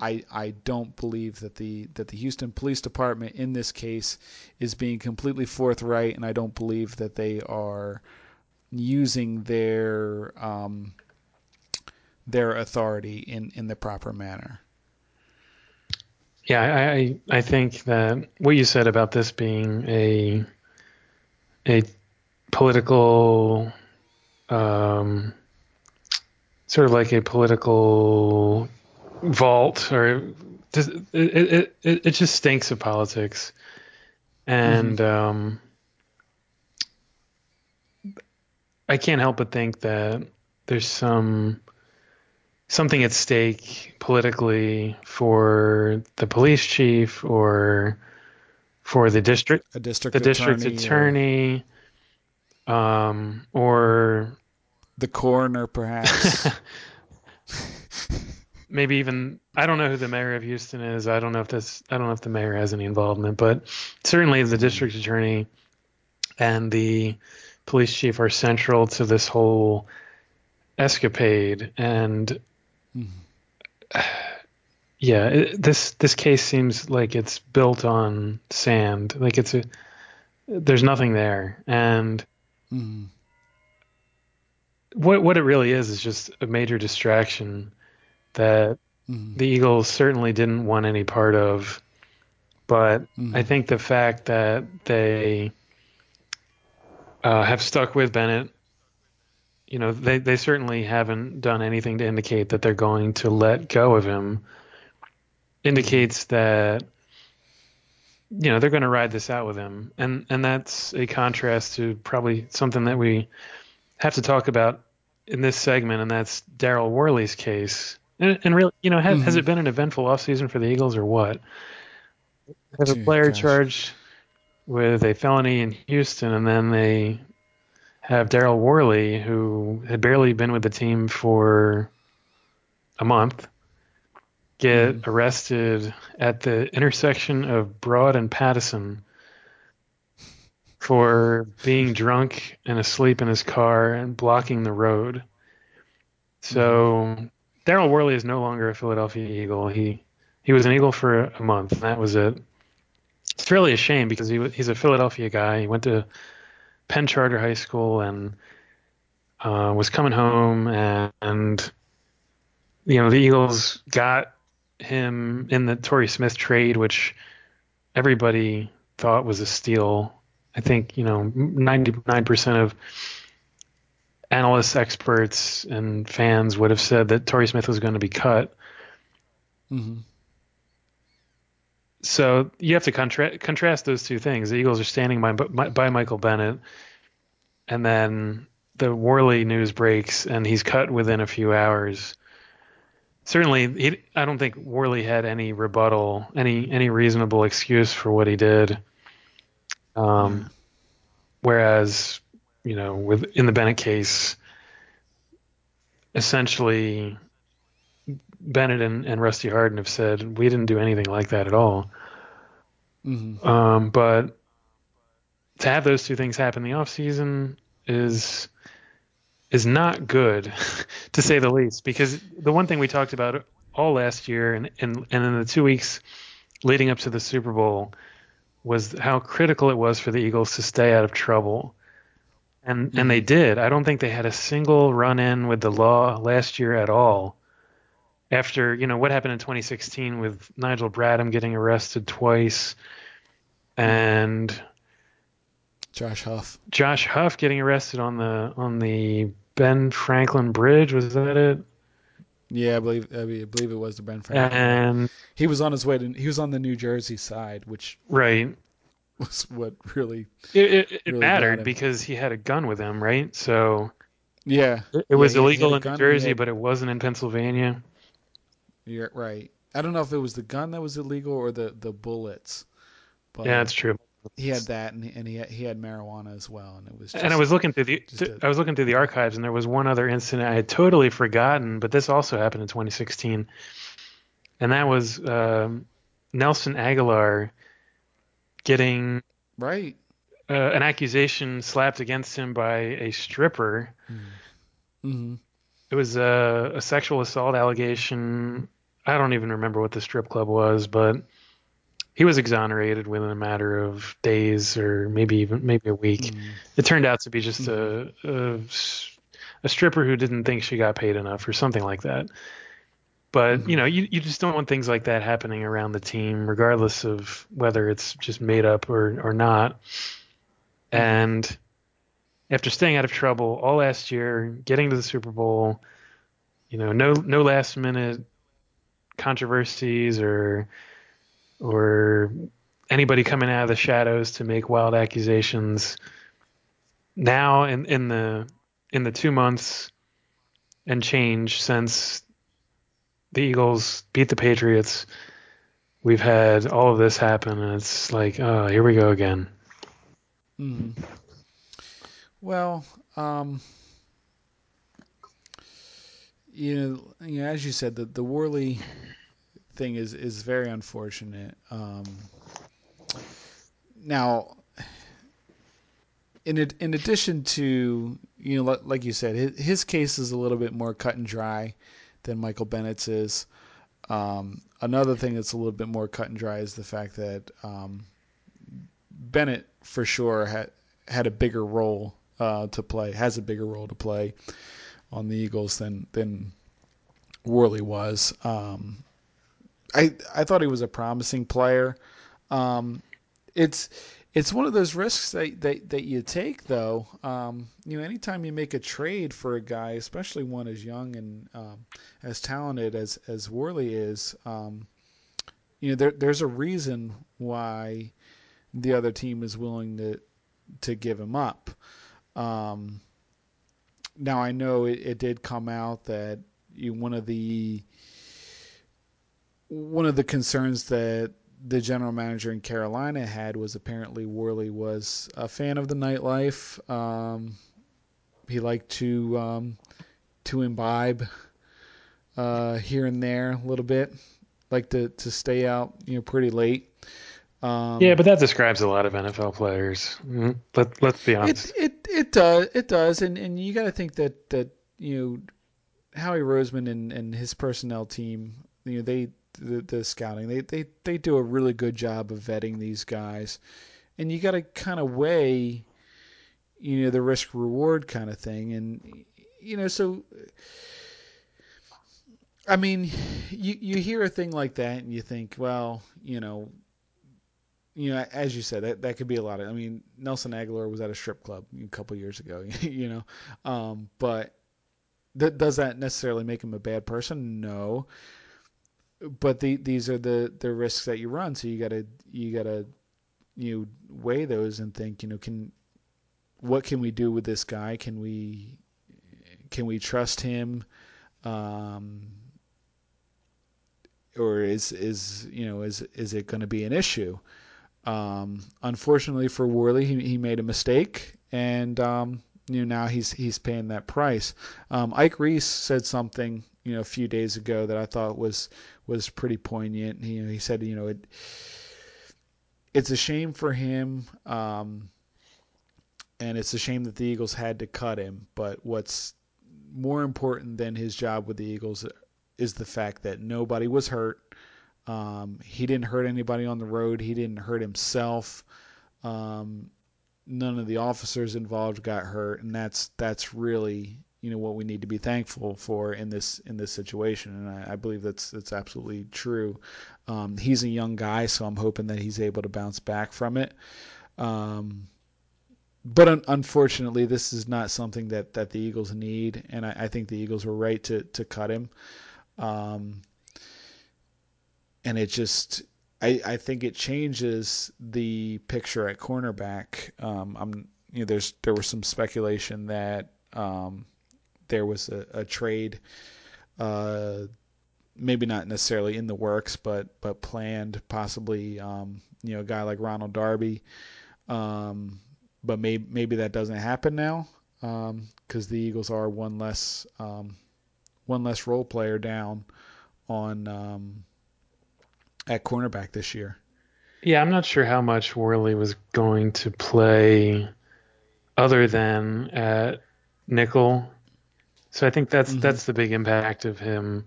I I don't believe that the that the Houston Police Department in this case is being completely forthright, and I don't believe that they are using their um, their authority in, in the proper manner. Yeah, I I think that what you said about this being a a political um, sort of like a political vault or just, it, it, it just stinks of politics and mm-hmm. um, I can't help but think that there's some something at stake politically for the police chief or for the district a district the district attorney, or, um, or the coroner perhaps maybe even I don't know who the mayor of Houston is. I don't know if this I don't know if the mayor has any involvement, but certainly the district attorney and the police chief are central to this whole escapade and Mm-hmm. yeah it, this this case seems like it's built on sand like it's a there's nothing there and Mm-hmm. what what it really is is just a major distraction that Mm-hmm. the Eagles certainly didn't want any part of. But Mhm. I think the fact that they uh, have stuck with Bennett, you know, they, they certainly haven't done anything to indicate that they're going to let go of him, indicates that, you know, they're going to ride this out with him. And, and that's a contrast to probably something that we have to talk about in this segment, and that's Daryl Worley's case. And, and really, you know, has, has Mhm. it been an eventful offseason for the Eagles or what? Have a player gosh. charged with a felony in Houston, and then they have Daryl Worley, who had barely been with the team for a month, get Mhm. arrested at the intersection of Broad and Pattison for being drunk and asleep in his car and blocking the road. So Daryl Worley is no longer a Philadelphia Eagle. He he was an Eagle for a month, and that was it. It's really a shame because he he's a Philadelphia guy. He went to Penn Charter High School and uh, was coming home, and, and you know the Eagles got him in the Torrey Smith trade, which everybody thought was a steal. I think you know 99% of analysts, experts, and fans would have said that Torrey Smith was going to be cut. Mm-hmm. So you have to contra- contrast those two things. The Eagles are standing by, by Michael Bennett, and then the Worley news breaks, and he's cut within a few hours. Certainly, he, I don't think Worley had any rebuttal, any any reasonable excuse for what he did. Um, Yeah. Whereas, you know, with in the Bennett case, essentially, Bennett and, and Rusty Hardin have said we didn't do anything like that at all. Mm-hmm. Um, but to have those two things happen in the off season is is not good, to say the least. Because the one thing we talked about all last year and and, and in the two weeks leading up to the Super Bowl was how critical it was for the Eagles to stay out of trouble. And and mm-hmm. they did. I don't think they had a single run in with the law last year at all. After, you know, what happened in 2016 with Nigel Bradham getting arrested twice and Josh Huff. Josh Huff getting arrested on the on the Ben Franklin Bridge, was that it? Yeah, I believe I believe it was the Ben Franklin. And he was on his way to he was on the New Jersey side, which right. was what really It, it, it Really mattered because he had a gun with him, right? So yeah. it, it was he illegal in New Jersey, had- but it wasn't in Pennsylvania. You're right. I don't know if it was the gun that was illegal or the the bullets. But yeah, that's true. he had that and he, and he had, he had marijuana as well, and it was. Just, and I was looking through the just a- I was looking through the archives, and there was one other incident I had totally forgotten, but this also happened in 2016, and that was um, Nelson Agholor getting right. uh, an accusation slapped against him by a stripper. Mm-hmm. It was a, a sexual assault allegation. I don't even remember what the strip club was, but he was exonerated within a matter of days or maybe even maybe a week. Mm-hmm. It turned out to be just a, a a stripper who didn't think she got paid enough or something like that. But mm-hmm. you know, you you just don't want things like that happening around the team, regardless of whether it's just made up or or not. Mm-hmm. And after staying out of trouble all last year, getting to the Super Bowl, you know, no no last minute controversies or or anybody coming out of the shadows to make wild accusations. Now in in the in the two months and change since the Eagles beat the Patriots, we've had all of this happen, and it's like, oh, here we go again. Mm-hmm. Well, um, you know, you know, as you said, the the Worley thing is is very unfortunate. Um, now, in in addition to you know, like you said, his, his case is a little bit more cut and dry than Michael Bennett's is. Um, another thing that's a little bit more cut and dry is the fact that um, Bennett, for sure, had had a bigger role uh, to play, has a bigger role to play on the Eagles than than Worley was. Um, I I thought he was a promising player. Um, it's it's one of those risks that, that, that you take though. Um, you know, anytime you make a trade for a guy, especially one as young and um, as talented as as Worley is, um, you know, there, there's a reason why the other team is willing to to give him up. Um, now I know it, it did come out that you, one of the one of the concerns that the general manager in Carolina had was apparently Worley was a fan of the nightlife. Um, he liked to um, to imbibe uh, here and there a little bit, like to to stay out you know pretty late. Um, yeah, but that describes a lot of NFL players. Mm-hmm. Let let's be honest. It it, it does it does, and and you got to think that that you know Howie Roseman and and his personnel team, you know they the, the scouting they they they do a really good job of vetting these guys, and you got to kind of weigh, you know, the risk reward kind of thing, and you know so. I mean, you you hear a thing like that and you think, well, you know, you know, as you said, that that could be a lot of. I mean, Nelson Agholor was at a strip club a couple years ago, you know, um, but does that necessarily make him a bad person? No. But the, these are the, the risks that you run, so you gotta you gotta you weigh those and think, you know, can what can we do with this guy? Can we can we trust him? Um, or is is you know is is it going to be an issue? Um, unfortunately for Worley, he, he made a mistake, and um, you know now he's he's paying that price. Um, Ike Reese said something you know a few days ago that I thought was was pretty poignant. He, you know, he said you know it it's a shame for him, um, and it's a shame that the Eagles had to cut him. But what's more important than his job with the Eagles is the fact that nobody was hurt. Um, he didn't hurt anybody on the road. He didn't hurt himself. Um, none of the officers involved got hurt, and that's that's really you know what we need to be thankful for in this in this situation, and I, I believe that's that's absolutely true. Um, he's a young guy, so I'm hoping that he's able to bounce back from it. Um, but un- unfortunately, this is not something that, that the Eagles need, and I, I think the Eagles were right to to cut him. Um, and it just I, I think it changes the picture at cornerback. Um, I'm you know there's there was some speculation that um, there was a, a trade, uh, maybe not necessarily in the works, but but planned possibly. Um, you know, a guy like Ronald Darby, um, but maybe maybe that doesn't happen now because um, the Eagles are one less um, one less role player down on um, at cornerback this year. Yeah, I'm not sure how much Worley was going to play other than at nickel. So I think that's mm-hmm. that's the big impact of him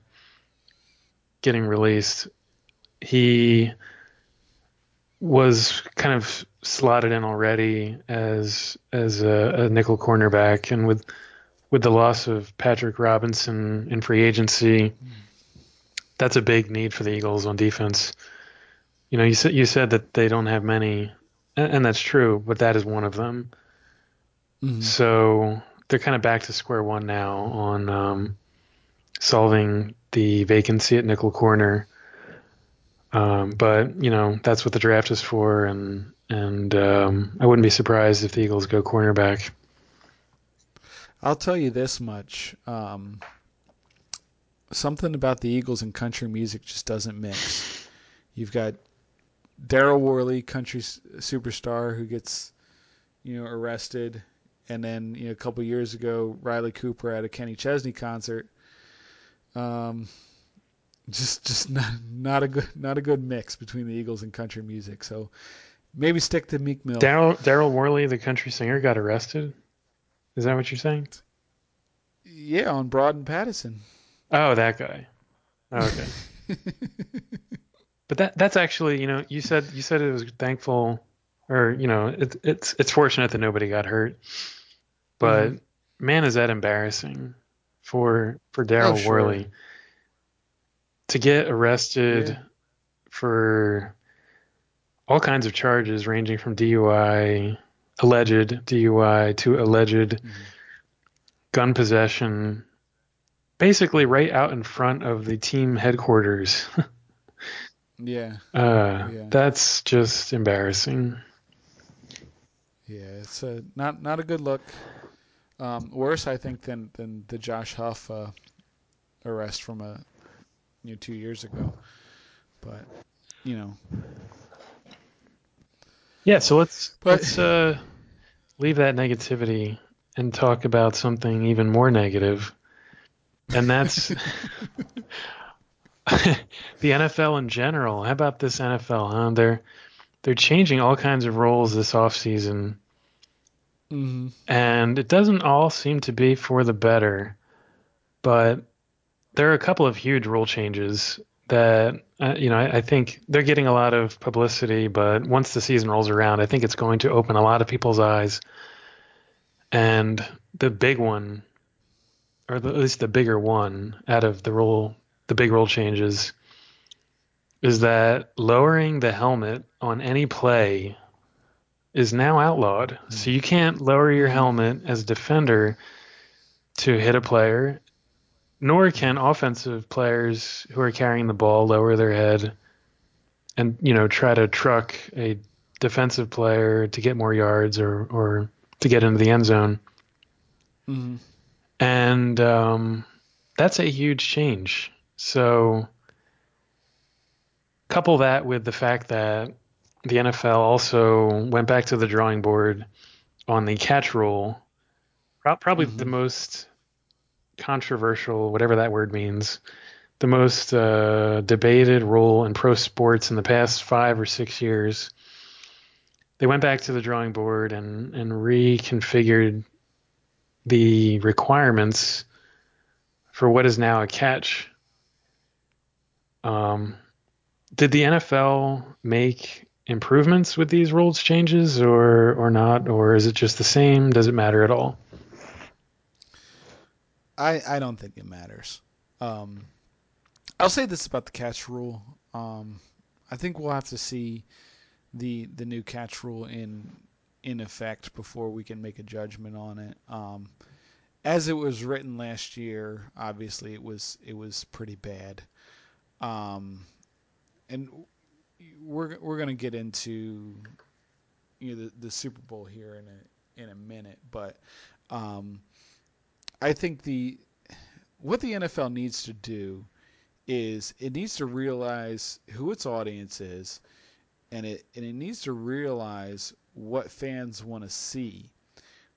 getting released. He was kind of slotted in already as as a, a nickel cornerback, and with with the loss of Patrick Robinson in free agency, mm that's a big need for the Eagles on defense. You know, you said you said that they don't have many, and, and that's true, but that is one of them. Mm-hmm. So they're kind of back to square one now on um, solving the vacancy at nickel corner. Um, but you know that's what the draft is for, and and um, I wouldn't be surprised if the Eagles go cornerback. I'll tell you this much: um, something about the Eagles and country music just doesn't mix. You've got Daryl Worley, country superstar, who gets you know arrested, and then you know a couple years ago Riley Cooper at a Kenny Chesney concert. Um, just just not not a good not a good mix between the Eagles and country music. So maybe stick to Meek Mill. Daryl Daryl Worley, the country singer, got arrested. Is that what you're saying? Yeah, on Broad and Pattison. Oh, that guy. Oh, okay. but that that's actually, you know, you said you said it was thankful, or you know, it, it's it's fortunate that nobody got hurt. But mm-hmm. man, is that embarrassing for for Daryl oh, sure. Worley to get arrested yeah. for all kinds of charges ranging from DUI, alleged DUI to alleged mm-hmm. gun possession, basically right out in front of the team headquarters. yeah. Uh, yeah. That's just embarrassing. Yeah, it's a, not not a good look. Um, worse, I think, than than the Josh Huff uh, arrest from a you know, two years ago. But you know. Yeah, so let's but, let's uh, leave that negativity and talk about something even more negative, and that's the NFL in general. How about this NFL? Huh? They're they're changing all kinds of roles this offseason. Mm-hmm. And it doesn't all seem to be for the better. But there are a couple of huge rule changes that uh, you know I, I, think they're getting a lot of publicity, but once the season rolls around, I think it's going to open a lot of people's eyes. And the big one, or the, at least the bigger one, out of the rule, the big rule changes, is that lowering the helmet on any play is now outlawed. Mm-hmm. So you can't lower your helmet as a defender to hit a player nor can offensive players who are carrying the ball lower their head and you know try to truck a defensive player to get more yards or or to get into the end zone. Mm-hmm. And um, that's a huge change. So couple that with the fact that the NFL also went back to the drawing board on the catch rule. Probably mm-hmm. the most controversial, whatever that word means, the most uh, debated rule in pro sports in the past five or six years. They went back to the drawing board and, and reconfigured the requirements for what is now a catch. Um, did the NFL make improvements with these rules changes or or not, or is it just the same? Does it matter at all? I, I don't think it matters. Um, I'll say this about the catch rule. Um, I think we'll have to see the the new catch rule in in effect before we can make a judgment on it. Um, as it was written last year, obviously it was it was pretty bad. Um, and we're we're gonna get into you know the, the Super Bowl here in a in a minute, but um, I think the what the NFL needs to do is it needs to realize who its audience is, and it and it needs to realize what fans want to see.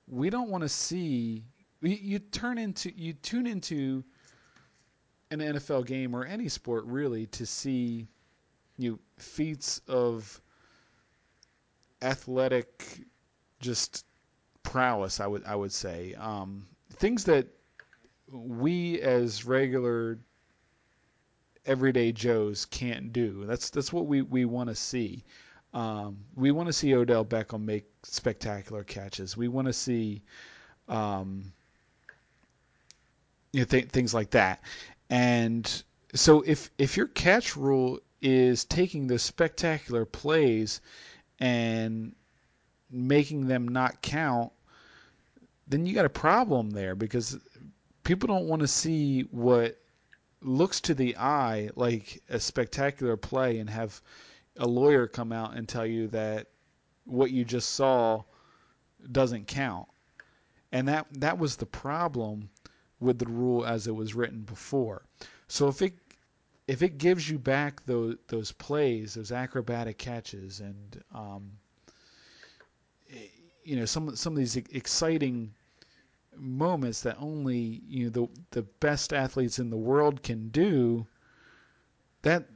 We don't want to see you, turn into you tune into an NFL game or any sport really to see you know, feats of athletic just prowess. I would I would say um, things that we as regular everyday Joes can't do. That's that's what we, we want to see. Um, we want to see Odell Beckham make spectacular catches. We want to see um, you know, th- things like that. And so if if your catch rule is taking the spectacular plays and making them not count, then you got a problem there because people don't want to see what looks to the eye like a spectacular play and have a lawyer come out and tell you that what you just saw doesn't count. And that that was the problem with the rule as it was written before. So if it if it gives you back those those plays, those acrobatic catches, and um, you know some some of these exciting moments that only you know the the best athletes in the world can do, that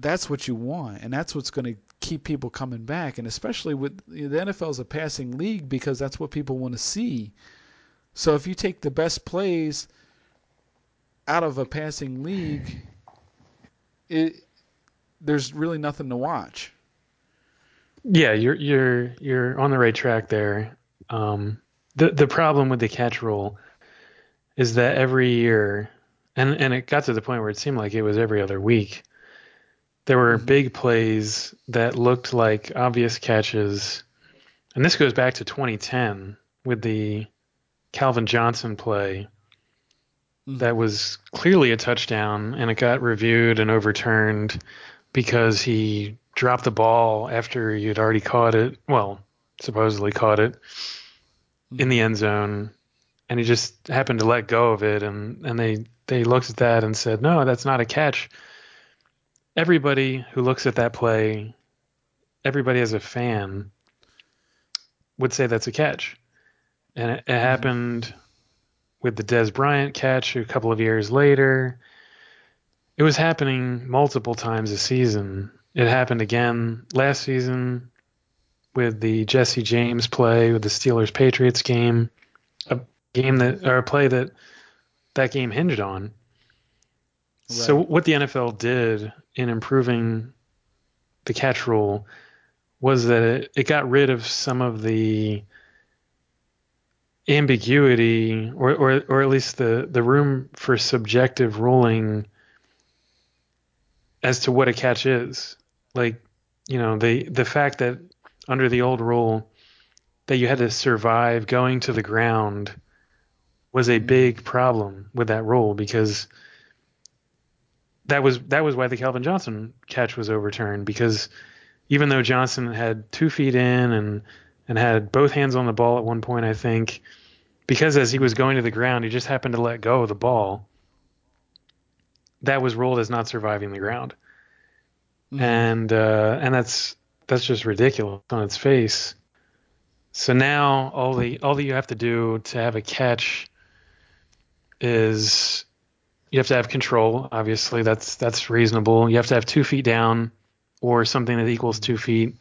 that's what you want, and that's what's going to keep people coming back. And especially with you know, the NFL is a passing league because that's what people want to see. So if you take the best plays out of a passing league, it there's really nothing to watch. Yeah, you're you're you're on the right track there. Um, the the problem with the catch rule is that every year, and and it got to the point where it seemed like it was every other week. There were mm-hmm. big plays that looked like obvious catches, and this goes back to 2010 with the Calvin Johnson play mm-hmm. that was clearly a touchdown, and it got reviewed and overturned because he dropped the ball after you'd already caught it. Well, supposedly caught it in the end zone, and he just happened to let go of it, and and they they looked at that and said, no, that's not a catch. Everybody who looks at that play, everybody as a fan, would say that's a catch, and it, it happened with the Dez Bryant catch a couple of years later. It was happening multiple times a season. It happened again last season with the Jesse James play with the Steelers Patriots game, a game that or a play that that game hinged on. Right. So what the NFL did in improving the catch rule was that it, it got rid of some of the ambiguity or, or or at least the the room for subjective ruling as to what a catch is. Like, you know, the the fact that under the old rule that you had to survive going to the ground was a mm-hmm. big problem with that rule because that was that was why the Calvin Johnson catch was overturned because even though Johnson had two feet in and and had both hands on the ball at one point, I think, because as he was going to the ground, he just happened to let go of the ball. That was ruled as not surviving the ground, mm-hmm. and uh, and that's that's just ridiculous on its face. So now all the all that you have to do to have a catch is you have to have control. Obviously, that's that's reasonable. You have to have two feet down or something that equals two feet,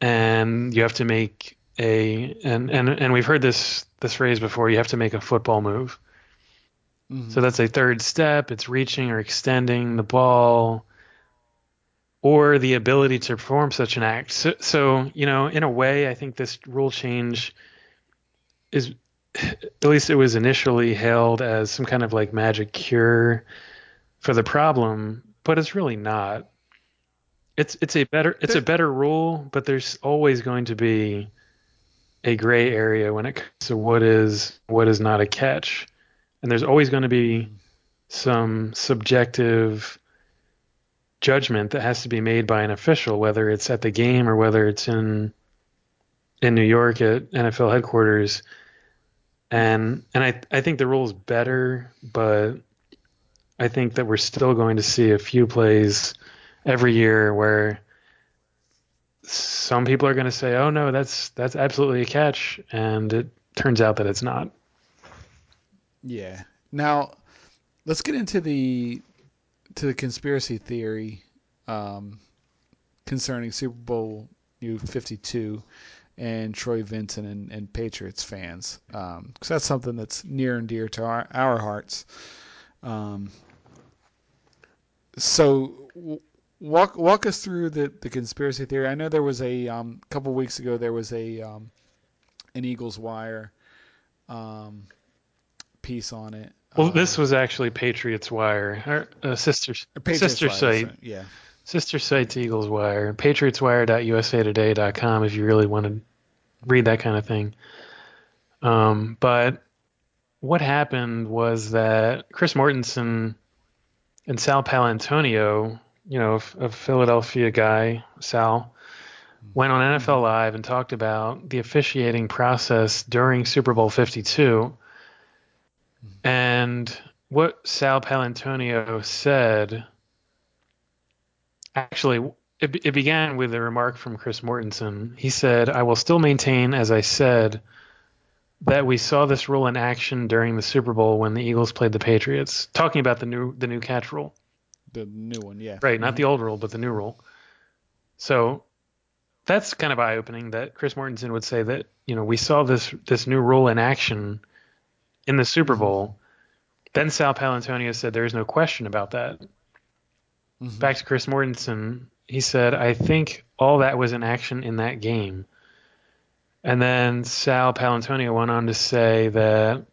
and you have to make a and and and we've heard this this phrase before. You have to make a football move. Mm-hmm. So that's a third step. It's reaching or extending the ball or the ability to perform such an act. So, so, you know, in a way, I think this rule change is, at least it was initially hailed as some kind of like magic cure for the problem, but it's really not. It's it's a better it's a better rule, but there's always going to be a gray area when it comes to what is what is not a catch, and there's always going to be mm-hmm. some subjective judgment that has to be made by an official, whether it's at the game or whether it's in in New York at NFL headquarters. And and I I think the rule is better, but I think that we're still going to see a few plays every year where some people are going to say, "Oh no, that's that's absolutely a catch," and it turns out that it's not. Yeah. Now, let's get into the to the conspiracy theory um, concerning Super Bowl U 52 and Troy Vincent and, and Patriots fans, because um, that's something that's near and dear to our, our hearts. Um, so, walk walk us through the, the conspiracy theory. I know there was a um, couple weeks ago there was a um, an Eagles Wire um, piece on it. Well, this was actually Patriots Wire, our uh, sister Patriots sister Wire, site. So, yeah. Sister sites Eagles Wire, patriotswire.usatoday.com if you really want to read that kind of thing. Um, but what happened was that Chris Mortensen and Sal Paolantonio, you know, a Philadelphia guy, Sal, went on NFL Live and talked about the officiating process during Super Bowl 52 and what Sal Paolantonio said, actually, it, it began with a remark from Chris Mortensen. He said, I will still maintain, as I said, that we saw this rule in action during the Super Bowl when the Eagles played the Patriots. Talking about the new the new catch rule. The new one, yeah. Right, not mm-hmm. the old rule, but the new rule. So that's kind of eye opening that Chris Mortensen would say that you know we saw this this new rule in action in the Super mm-hmm. Bowl. Then Sal Paolantonio said there is no question about that. Mm-hmm. Back to Chris Mortensen, he said, I think all that was in action in that game. And then Sal Paolantonio went on to say that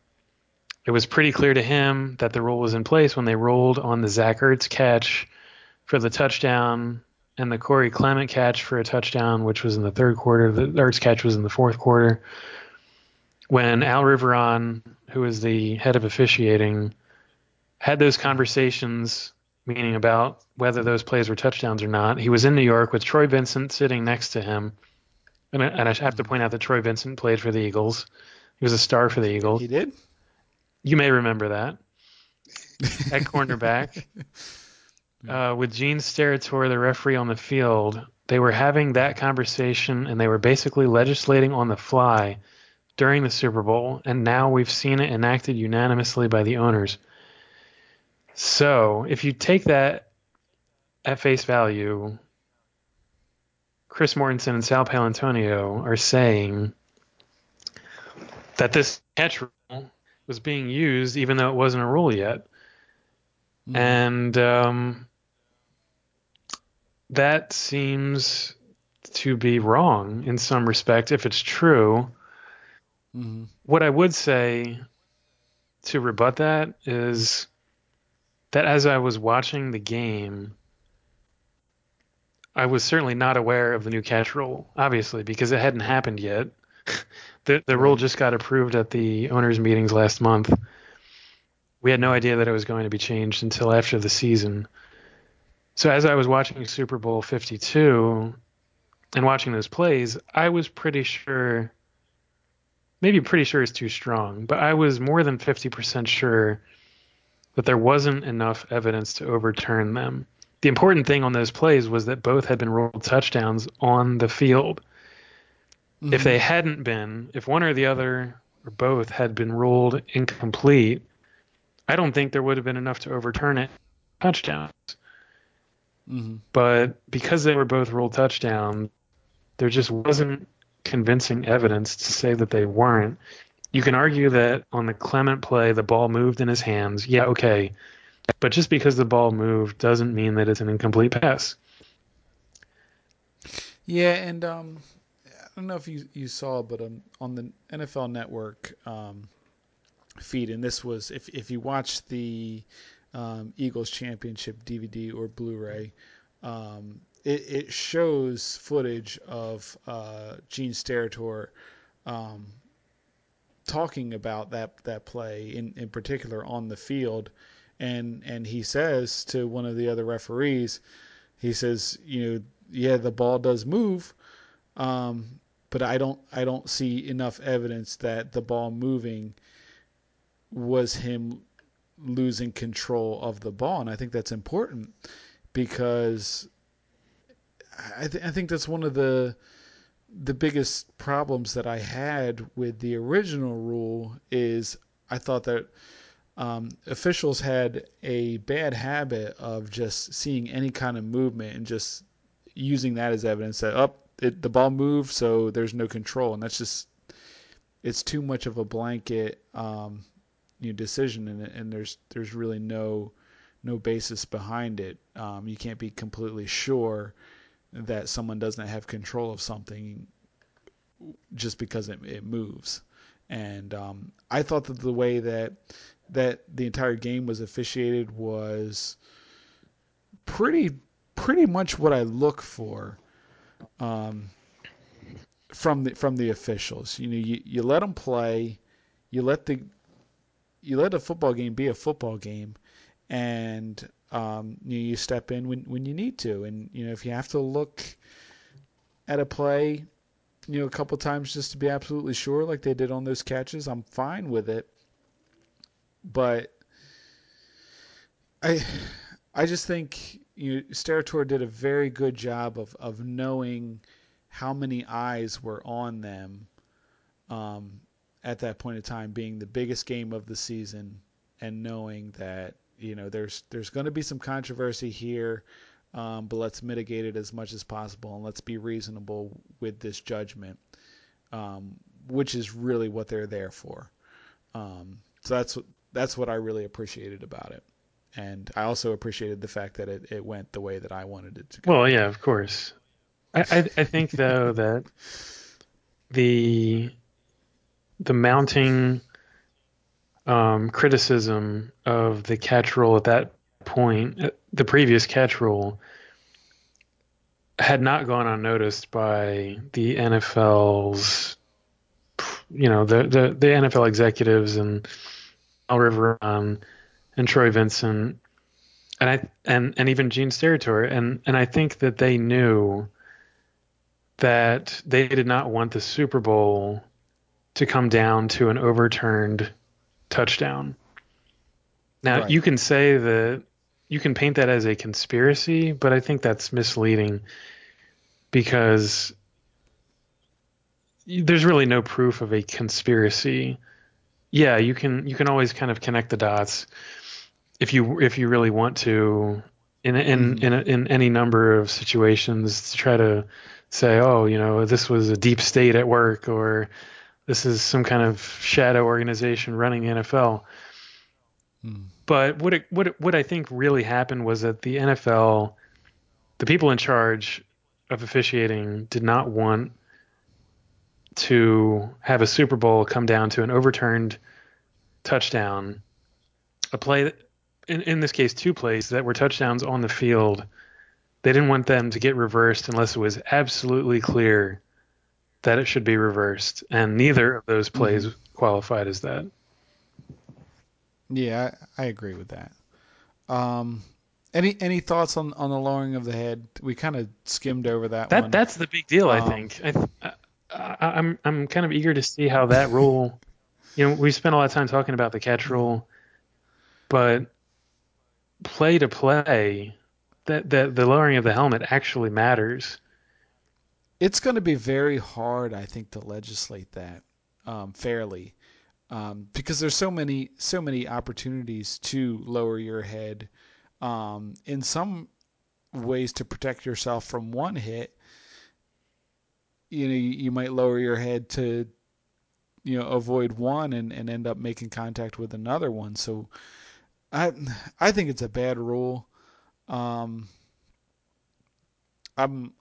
it was pretty clear to him that the rule was in place when they rolled on the Zach Ertz catch for the touchdown and the Corey Clement catch for a touchdown, which was in the third quarter. The Ertz catch was in the fourth quarter. When Al Riveron, who was the head of officiating, had those conversations, meaning about whether those plays were touchdowns or not, he was in New York with Troy Vincent sitting next to him. And I, and I have to point out that Troy Vincent played for the Eagles. He was a star for the Eagles. He did? You may remember that. At cornerback. uh, with Gene Steratore, the referee on the field, they were having that conversation and they were basically legislating on the fly during the Super Bowl, and now we've seen it enacted unanimously by the owners. So, if you take that at face value, Chris Mortensen and Sal Paolantonio are saying that this catch rule was being used even though it wasn't a rule yet. Mm. And um, that seems to be wrong in some respect if it's true. Mm-hmm. What I would say to rebut that is that as I was watching the game, I was certainly not aware of the new catch rule, obviously, because it hadn't happened yet. the the rule just got approved at the owners' meetings last month. We had no idea that it was going to be changed until after the season. So as I was watching Super Bowl 52 and watching those plays, I was pretty sure maybe pretty sure is too strong, but I was more than 50% sure that there wasn't enough evidence to overturn them. The important thing on those plays was that both had been ruled touchdowns on the field. Mm-hmm. If they hadn't been, if one or the other or both had been ruled incomplete, I don't think there would have been enough to overturn it touchdowns. Mm-hmm. But because they were both ruled touchdowns, there just wasn't convincing evidence to say that they weren't. You can argue that on the Clement play, the ball moved in his hands. Yeah, okay. But just because the ball moved doesn't mean that it's an incomplete pass. Yeah, and um, I don't know if you, you saw, but um, on the NFL Network um, feed, and this was if if you watch the um, Eagles championship DVD or Blu-ray, um, it, it, shows footage of uh, Gene Steratore um, talking about that that play in in particular on the field. And and he says to one of the other referees, he says, you know, yeah, the ball does move, um, but I don't I don't see enough evidence that the ball moving was him losing control of the ball, and I think that's important because I, th- I think that's one of the the biggest problems that I had with the original rule is I thought that um, officials had a bad habit of just seeing any kind of movement and just using that as evidence that up oh, the ball moved, so there's no control, and that's just it's too much of a blanket um, you know, decision, and, and there's there's really no no basis behind it. Um, you can't be completely sure that someone doesn't have control of something just because it, it moves. And um, I thought that the way that that the entire game was officiated was pretty pretty much what I look for um, from the from the officials. You know, you, you let them play, you let the you let a football game be a football game, and um, you, you step in when when you need to. And you know, if you have to look at a play, you know, a couple times just to be absolutely sure, like they did on those catches, I'm fine with it but I I just think you Steratore did a very good job of of knowing how many eyes were on them um, at that point in time being the biggest game of the season and knowing that you know there's there's going to be some controversy here, um, but let's mitigate it as much as possible and let's be reasonable with this judgment, um, which is really what they're there for. Um, so that's that's what I really appreciated about it, and I also appreciated the fact that it, it went the way that I wanted it to go. Well, yeah, of course. I I, I think though that the the mounting um, criticism of the catch rule at that point, uh, the previous catch rule, had not gone unnoticed by the NFL's, you know, the the, the NFL executives and Al Riveron and Troy Vincent, and I and and even Gene Steratore, and and I think that they knew that they did not want the Super Bowl to come down to an overturned touchdown. Now, right. you can say that you can paint that as a conspiracy, but I think that's misleading because there's really no proof of a conspiracy. Yeah, you can you can always kind of connect the dots if you if you really want to in in mm-hmm. in, in any number of situations to try to say, oh, you know, this was a deep state at work or this is some kind of shadow organization running the NFL. Hmm. But what it, what it, what I think really happened was that the NFL, the people in charge of officiating, did not want to have a Super Bowl come down to an overturned touchdown, a play in in this case two plays that were touchdowns on the field. They didn't want them to get reversed unless it was absolutely clear that it should be reversed, and neither of those plays mm-hmm. qualified as that. Yeah, I, I agree with that. Um, any any thoughts on, on the lowering of the head? We kind of skimmed over that. That one. that's the big deal, um, I think. I, I, I'm I'm kind of eager to see how that rule. you know, we spent a lot of time talking about the catch rule, but play to play, that that the lowering of the helmet actually matters it's going to be very hard, I think, to legislate that um, fairly, um, because there's so many so many opportunities to lower your head. Um, in some ways, to protect yourself from one hit, you know, you, you might lower your head to, you know, avoid one and, and end up making contact with another one. So, I I think it's a bad rule. Um, I'm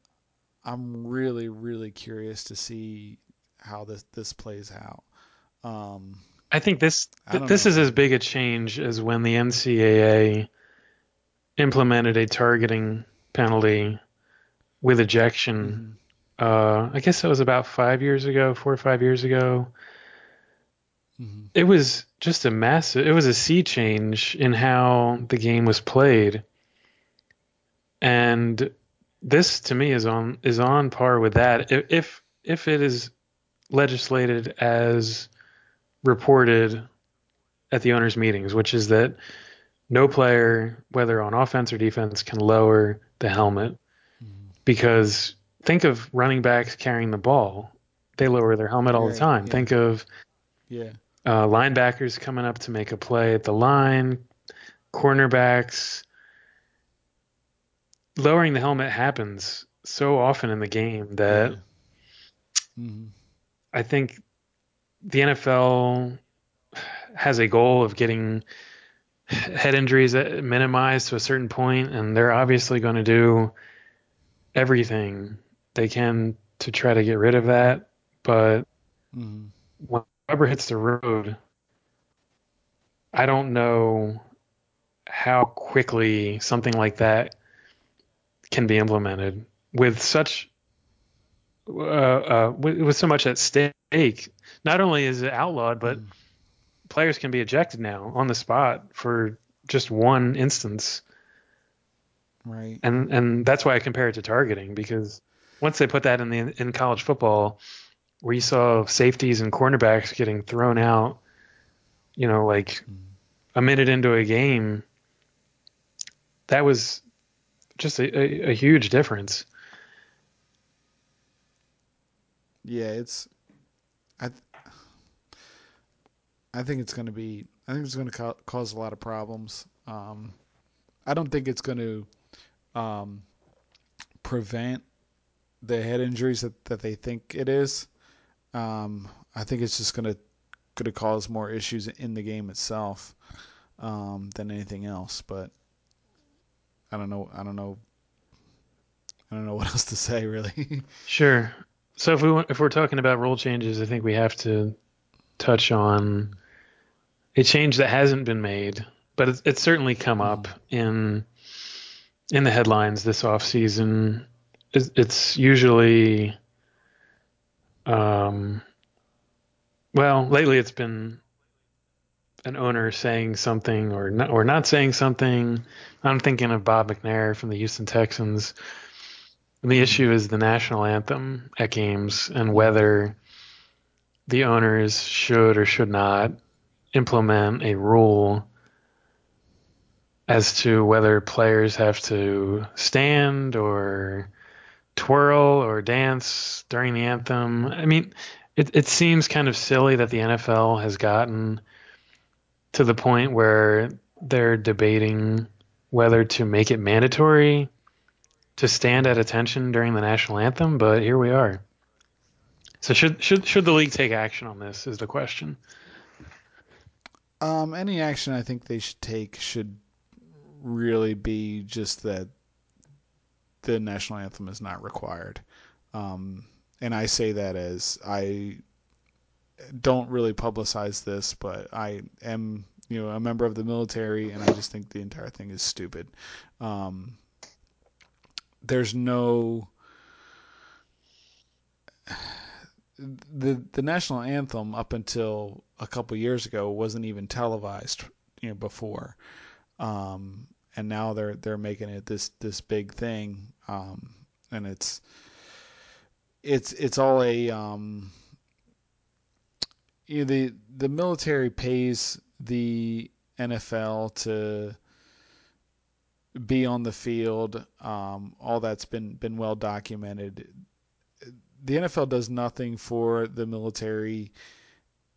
I'm really, really curious to see how this this plays out. Um, I think this th- this know. is as big a change as when the NCAA implemented a targeting penalty with ejection. Mm-hmm. Uh, I guess that was about five years ago, four or five years ago. Mm-hmm. It was just a massive. It was a sea change in how the game was played, and this to me is on is on par with that. If if it is legislated as reported at the owners' meetings, which is that no player, whether on offense or defense, can lower the helmet mm-hmm. because think of running backs carrying the ball; they lower their helmet all the time. Yeah. Think of yeah. Uh, linebackers coming up to make a play at the line, cornerbacks, lowering the helmet happens so often in the game that yeah. mm-hmm. I think the NFL has a goal of getting head injuries minimized to a certain point, and they're obviously going to do everything they can to try to get rid of that. But mm-hmm. when rubber hits the road, I don't know how quickly something like that can be implemented with such uh, uh, with, with, so much at stake. Not only is it outlawed, but mm. players can be ejected now on the spot for just one instance. Right. And and that's why I compare it to targeting because once they put that in the in college football, where you saw safeties and cornerbacks getting thrown out, you know, like mm. a minute into a game, that was just a, a, a huge difference. Yeah, it's I I think it's going to be. I think it's going to ca- cause a lot of problems. Um, I don't think it's going to um, prevent the head injuries that, that they think it is. Um, I think it's just going to going to cause more issues in the game itself um, than anything else. But I don't know. I don't know. I don't know what else to say really. Sure. So if we want, if we're talking about rule changes, I think we have to touch on a change that hasn't been made, but it's, it's certainly come up in in the headlines this off season. It's, it's usually, um, well, lately it's been an owner saying something or not, or not saying something. I'm thinking of Bob McNair from the Houston Texans. And the issue is the national anthem at games and whether the owners should or should not implement a rule as to whether players have to stand or twirl or dance during the anthem. I mean, it, it seems kind of silly that the NFL has gotten to the point where they're debating whether to make it mandatory to stand at attention during the national anthem, but here we are. So should should should the league take action on this is the question. Um, any action I think they should take should really be just that the national anthem is not required. Um, and I say that as I don't really publicize this, but I am, you know, a member of the military, and I just think the entire thing is stupid. Um, there's no the the national anthem up until a couple years ago wasn't even televised, you know, before, um, and now they're they're making it this this big thing, um, and it's it's it's all a um, you know, the the military pays the NFL to be on the field. Um, all that's been been well documented. The NFL does nothing for the military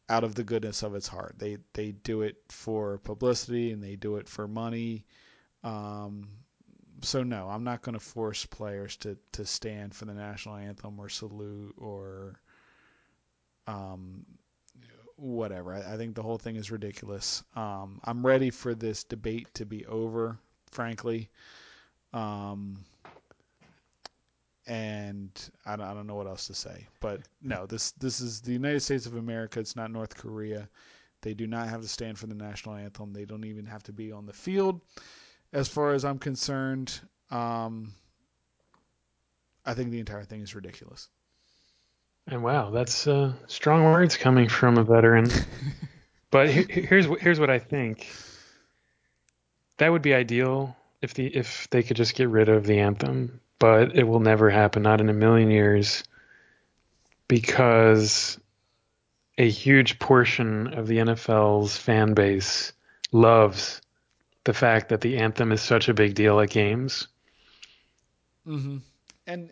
out of the goodness of its heart. They they do it for publicity and they do it for money. Um, so no, I'm not going to force players to to stand for the national anthem or salute or um, whatever. I, I, think the whole thing is ridiculous. Um, I'm ready for this debate to be over frankly. Um, and I don't, I don't know what else to say. But no, this this is the United States of America. It's not North Korea. They do not have to stand for the national anthem. They don't even have to be on the field. As far as I'm concerned, um, I think the entire thing is ridiculous. And wow, that's uh, strong words coming from a veteran. but here's here's what I think that would be ideal if the if they could just get rid of the anthem, but it will never happen, not in a million years, because a huge portion of the NFL's fan base loves the fact that the anthem is such a big deal at games. Mm-hmm. And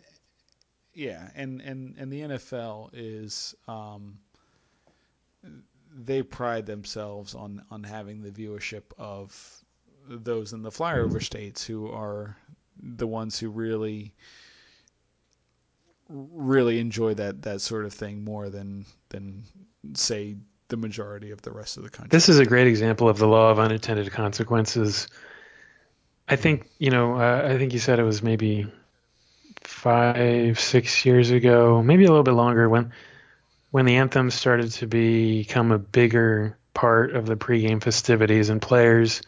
yeah, and and and the NFL is um, they pride themselves on on having the viewership of those in the flyover states who are the ones who really really enjoy that that sort of thing more than than say the majority of the rest of the country. This is a great example of the law of unintended consequences. I think you know. Uh, I think you said it was maybe five, six years ago, maybe a little bit longer, when when the anthem started to become a bigger part of the pregame festivities, and players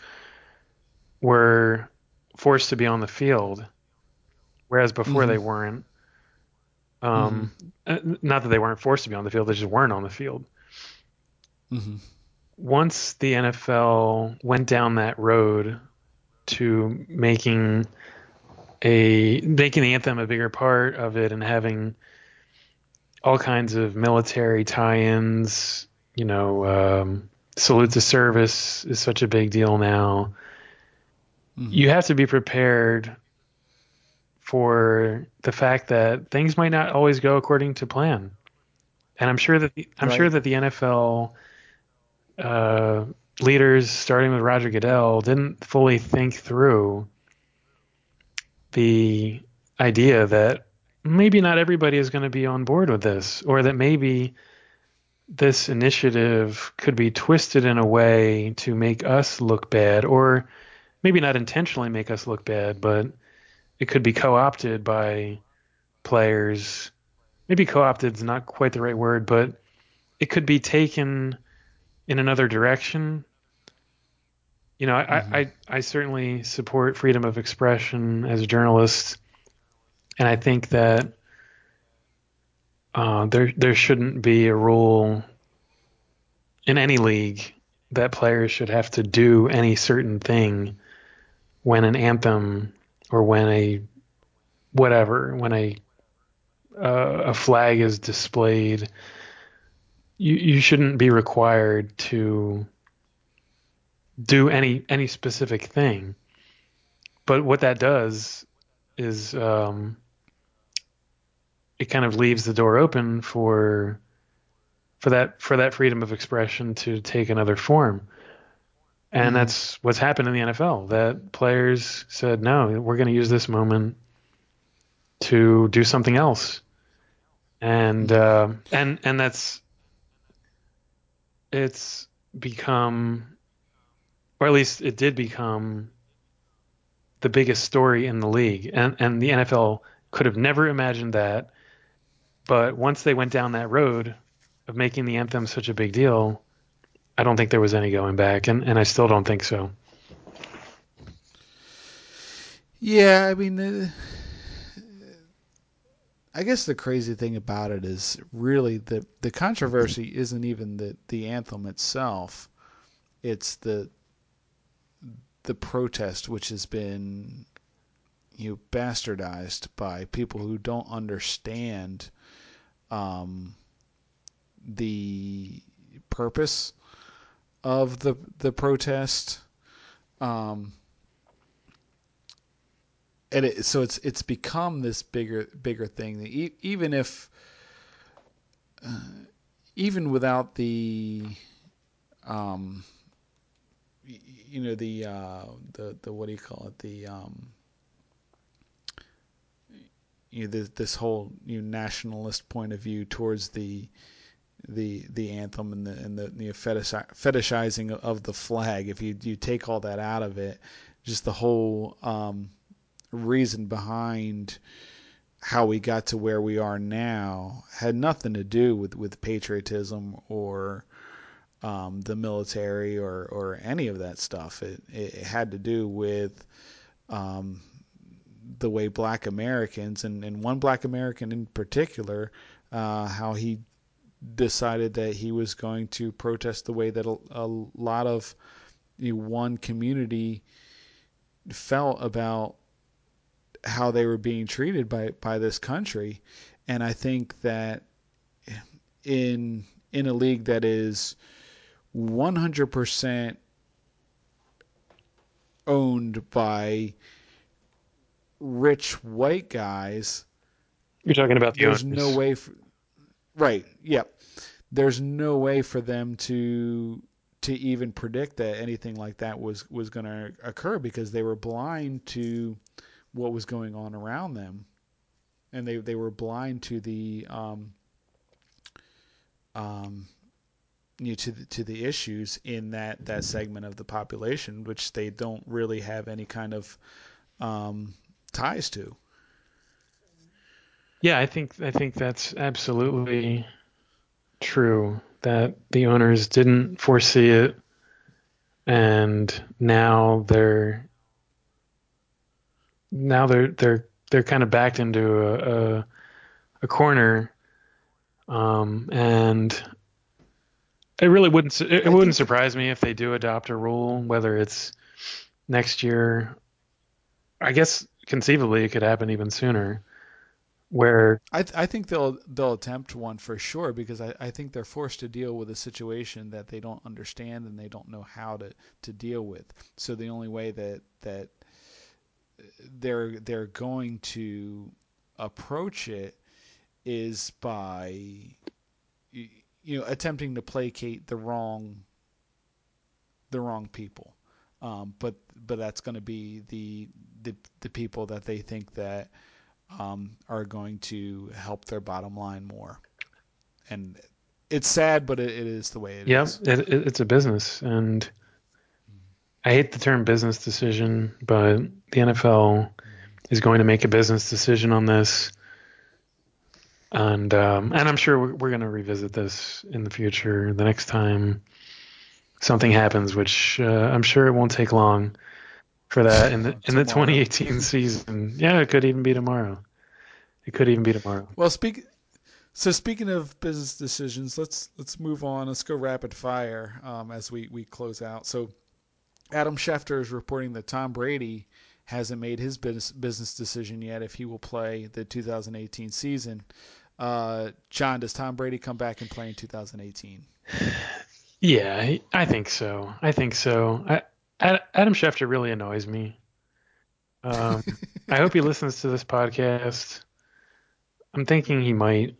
were forced to be on the field, whereas before mm-hmm. they weren't. Um, mm-hmm. Uh, not that they weren't forced to be on the field; they just weren't on the field. Mm-hmm. Once the NFL went down that road to making a making the anthem a bigger part of it and having all kinds of military tie-ins, you know, um, salute to service is such a big deal now mm-hmm. you have to be prepared for the fact that things might not always go according to plan. And I'm sure that the, I'm right. sure that the NFL uh, leaders, starting with Roger Goodell, didn't fully think through the idea that maybe not everybody is going to be on board with this, or that maybe this initiative could be twisted in a way to make us look bad, or maybe not intentionally make us look bad, but it could be co opted by players. Maybe co opted is not quite the right word, but it could be taken in another direction. You know, mm-hmm. I, I, I certainly support freedom of expression as a journalist, and I think that uh, there there shouldn't be a rule in any league that players should have to do any certain thing when an anthem or when a whatever when a uh, a flag is displayed you you shouldn't be required to do any any specific thing. But what that does is um, it kind of leaves the door open for for that for that freedom of expression to take another form. And mm-hmm. that's what's happened in the NFL. That players said, "No, we're going to use this moment to do something else," and uh, and and that's it's become, or at least it did become, the biggest story in the league, and and the NFL could have never imagined that. But once they went down that road of making the anthem such a big deal, I don't think there was any going back, and, and I still don't think so. Yeah, I mean, I guess the crazy thing about it is really the the controversy isn't even the the anthem itself. It's the the protest which has been you know, bastardized by people who don't understand um, the purpose of the the protest. Um, and it, so it's it's become this bigger bigger thing. Even if, uh, even without the, um, you know the uh, the the what do you call it the um, you know this, this whole you know, nationalist point of view towards the the the anthem and the and the, the fetishizing of the flag. If you you take all that out of it, just the whole um, reason behind how we got to where we are now had nothing to do with, with patriotism or um, the military or, or any of that stuff. It, it had to do with um, the way black Americans, and, and one black American in particular, uh, how he decided that he was going to protest the way that a, a lot of you know, one community felt about how they were being treated by by this country, and I think that in in a league that is 100% owned by rich white guys. You're talking about the there's owners. no way for, right, yep. There's no way for them to to even predict that anything like that was was going to occur because they were blind to what was going on around them, and they they were blind to the um, um, you know, to the, to the issues in that that segment of the population, which they don't really have any kind of um, ties to. Yeah, I think I think that's absolutely true. That the owners didn't foresee it, and now they're now they're they're they're kind of backed into a a, a corner, um, and it really wouldn't it, it wouldn't surprise me if they do adopt a rule, whether it's next year. I guess conceivably it could happen even sooner. Where I, th- I think they'll they'll attempt one for sure because I, I think they're forced to deal with a situation that they don't understand and they don't know how to, to deal with. So the only way that that they're they're going to approach it is by you know attempting to placate the wrong the wrong people. Um, but but that's going to be the, the the people that they think that um, are going to help their bottom line more. And it's sad, but it, it is the way it yep, is. It, it, it's a business, and I hate the term business decision, but the NFL is going to make a business decision on this, and um, and I'm sure we're, we're going to revisit this in the future. The next time something happens, which uh, I'm sure it won't take long for that in the in the 2018 season. Yeah, it could even be tomorrow. It could even be tomorrow. Well, speak. So speaking of business decisions, let's let's move on. Let's go rapid fire um, as we we close out. So Adam Schefter is reporting that Tom Brady hasn't made his business business decision yet if he will play the 2018 season. Uh, Jon, does Tom Brady come back and play in 2018? Yeah, I think so. I think so. I, Adam Schefter really annoys me. Um, I hope he listens to this podcast. I'm thinking he might.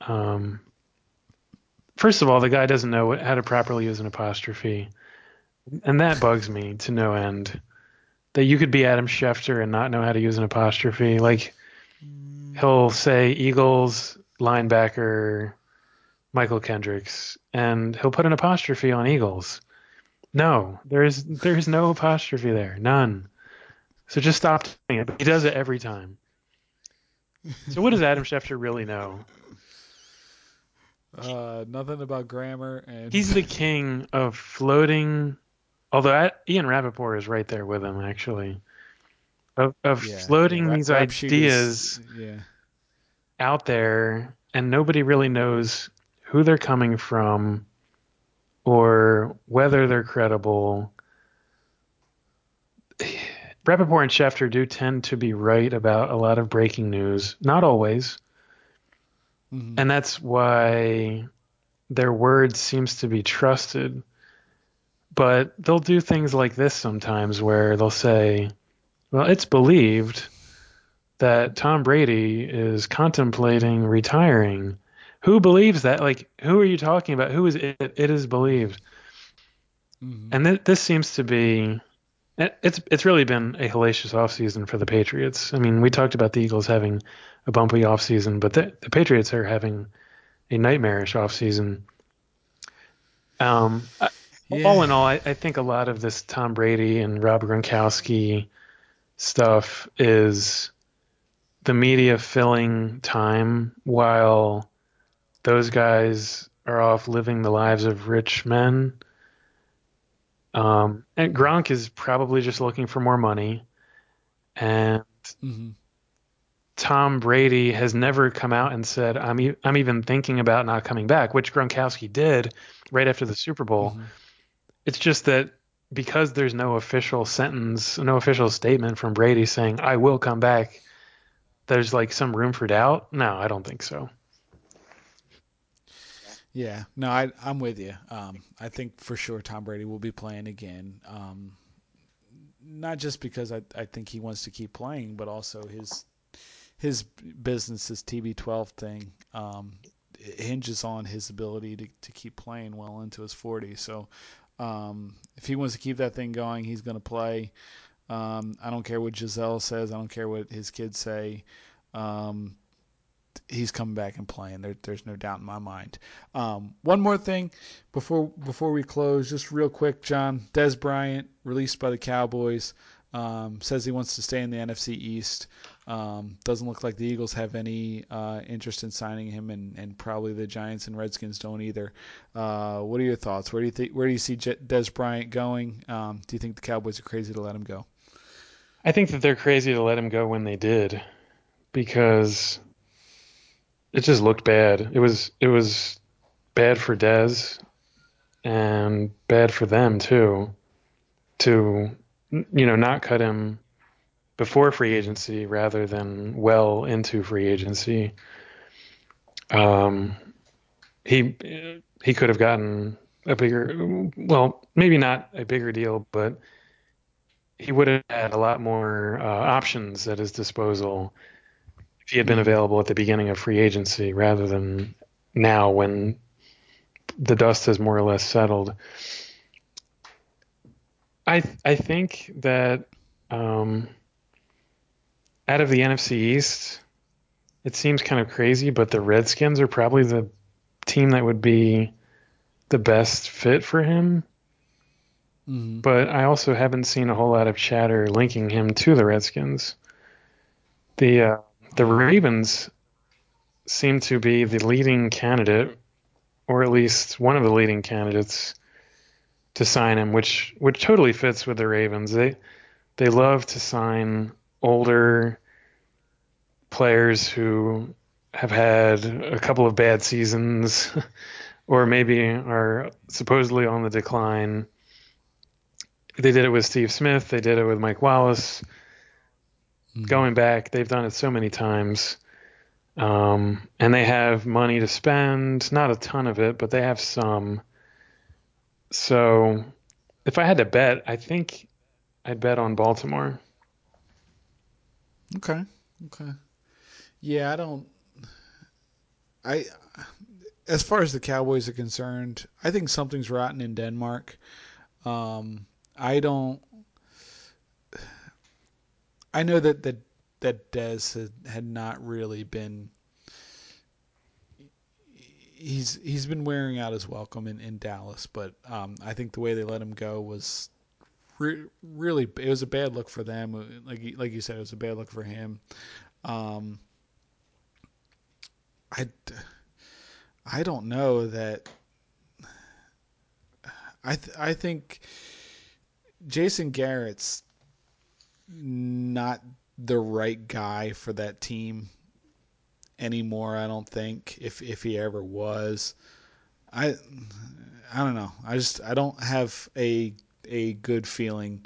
Um, first of all, the guy doesn't know how to properly use an apostrophe, and that bugs me to no end. That you could be Adam Schefter and not know how to use an apostrophe. Like he'll say Eagles linebacker Mychal Kendricks, and he'll put an apostrophe on Eagles. No, there's there's no apostrophe there, none. So just stop doing it. But he does it every time. So what does Adam Schefter really know? Uh, nothing about grammar and he's the king of floating. Although I, Ian Rapoport is right there with him, actually, of, of yeah, floating yeah, these ideas yeah. Out there, and nobody really knows who they're coming from or whether they're credible. Rapoport and Schefter do tend to be right about a lot of breaking news, not always. Mm-hmm. And that's why their word seems to be trusted. But they'll do things like this sometimes where they'll say, well, it's believed that Tom Brady is contemplating retiring. Who believes that? Like, who are you talking about? Who is it? It is believed. Mm-hmm. And th- this seems to be it's it's really been a hellacious offseason for the Patriots. I mean, we talked about the Eagles having a bumpy offseason, but the, the Patriots are having a nightmarish offseason. Um, yeah. all in all, I, I think a lot of this Tom Brady and Rob Gronkowski stuff is the media filling time while those guys are off living the lives of rich men um, and Gronk is probably just looking for more money. And mm-hmm. Tom Brady has never come out and said, I'm, e- I'm even thinking about not coming back, which Gronkowski did right after the Super Bowl. Mm-hmm. It's just that because there's no official sentence, no official statement from Brady saying, I will come back, there's like some room for doubt. No, I don't think so. Yeah, no, I, I'm with you. Um, I think for sure Tom Brady will be playing again. Um, not just because I, I think he wants to keep playing, but also his his business, his TB12 thing, um, hinges on his ability to, to keep playing well into his 40s. So um, if he wants to keep that thing going, he's going to play. Um, I don't care what Gisele says. I don't care what his kids say. Um, he's coming back and playing. There, there's no doubt in my mind. Um, one more thing before before we close, just real quick, Jon. Dez Bryant released by the Cowboys. Um, says he wants to stay in the NFC East. Um, doesn't look like the Eagles have any uh, interest in signing him, and, and probably the Giants and Redskins don't either. Uh, what are your thoughts? Where do you think? Where do you see Dez Bryant going? Um, do you think the Cowboys are crazy to let him go? I think that they're crazy to let him go when they did, because it just looked bad. It was it was bad for Dez and bad for them too. To you know not cut him before free agency rather than well into free agency. Um, he he could have gotten a bigger, well, maybe not a bigger deal, but he would have had a lot more uh, options at his disposal if he had been available at the beginning of free agency rather than now when the dust has more or less settled. I I think that um, out of the NFC East, it seems kind of crazy, but the Redskins are probably the team that would be the best fit for him. Mm-hmm. But I also haven't seen a whole lot of chatter linking him to the Redskins. The uh, the Ravens seem to be the leading candidate, or at least one of the leading candidates to sign him, which which totally fits with the Ravens. They they love to sign older players who have had a couple of bad seasons or maybe are supposedly on the decline. They did it with Steve Smith, they did it with Mike Wallace. Mm-hmm. Going back, they've done it so many times. Um, and they have money to spend, not a ton of it, but they have some. So if I had to bet, I think I'd bet on Baltimore. Okay. Okay. Yeah, I don't. I, as far as the Cowboys are concerned, I think something's rotten in Denmark. Um, I don't. I know that that that Dez had, had not really been. He's he's been wearing out his welcome in, in Dallas, but um, I think the way they let him go was re- really it was a bad look for them. Like like you said, it was a bad look for him. Um, I, I don't know that. I th- I think Jason Garrett's not the right guy for that team anymore. I don't think if if he ever was. I I don't know. I just I don't have a a good feeling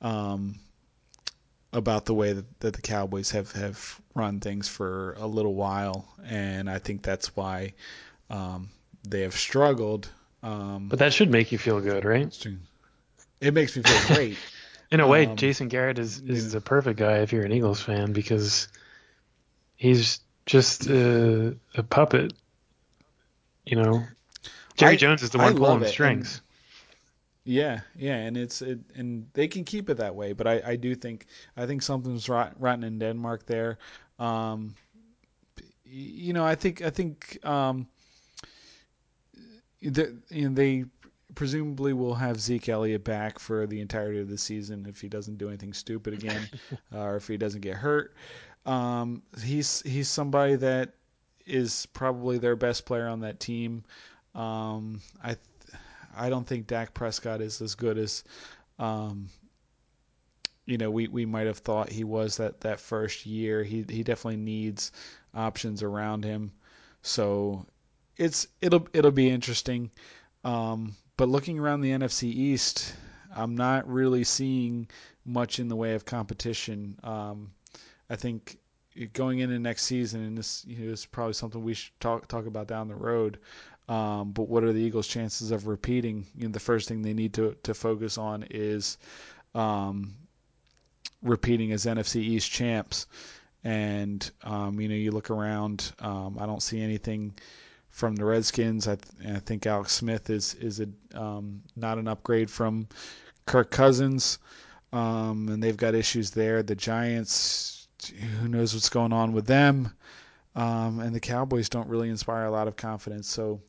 um, about the way that, that the Cowboys have, have run things for a little while, and I think that's why um, they have struggled. Um, but that should make you feel good, right? It makes me feel great. In a way, um, Jason Garrett is is yeah. the perfect guy if you're an Eagles fan because he's just a, a puppet. You know, Jerry I, Jones is the one pulling the strings. And, yeah, yeah, and it's it, and they can keep it that way. But I, I do think I think something's rot, rotten in Denmark there. Um, you know, I think I think um, the, you know, they presumably we'll have Zeke Elliott back for the entirety of the season if he doesn't do anything stupid again, uh, or if he doesn't get hurt. Um, he's he's somebody that is probably their best player on that team. Um, I I don't think Dak Prescott is as good as um, you know we, we might have thought he was that, that first year. He he definitely needs options around him. So it's it'll it'll be interesting. Um, but looking around the NFC East, I'm not really seeing much in the way of competition. Um, I think going into next season, and this you know, is probably something we should talk talk about down the road. Um, but what are the Eagles' chances of repeating? You know, the first thing they need to, to focus on is um, repeating as NFC East champs. And um, you know, you look around. Um, I don't see anything from the Redskins. I, th- I think Alex Smith is is a um, not an upgrade from Kirk Cousins, um, and they've got issues there. The Giants, who knows what's going on with them, um, and the Cowboys don't really inspire a lot of confidence. So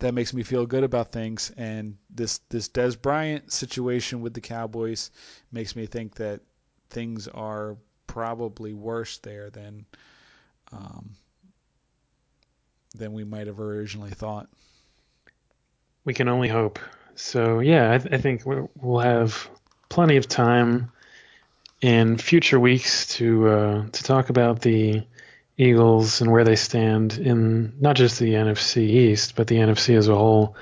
that makes me feel good about things. And this this Dez Bryant situation with the Cowboys makes me think that things are probably worse there than um, than we might have originally thought. We can only hope. So yeah, I, th- I think we'll have plenty of time in future weeks to uh, to talk about the Eagles and where they stand in not just the NFC East, but the NFC as a whole.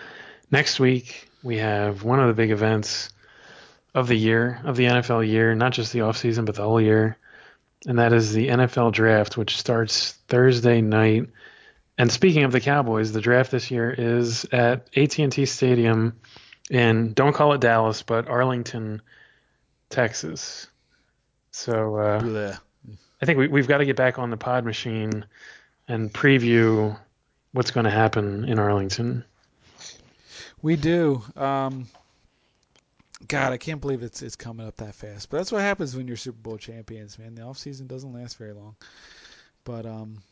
Next week, we have one of the big events of the year, of the NFL year, not just the offseason, but the whole year. And that is the NFL draft, which starts Thursday night. And speaking of the Cowboys, the draft this year is at AT&T Stadium in don't call it Dallas, but Arlington, Texas. So uh, I think we, we've got to get back on the pod machine and preview what's going to happen in Arlington. We do. Um, God, I can't believe it's it's coming up that fast. But that's what happens when you're Super Bowl champions, man. The off season doesn't last very long. But um,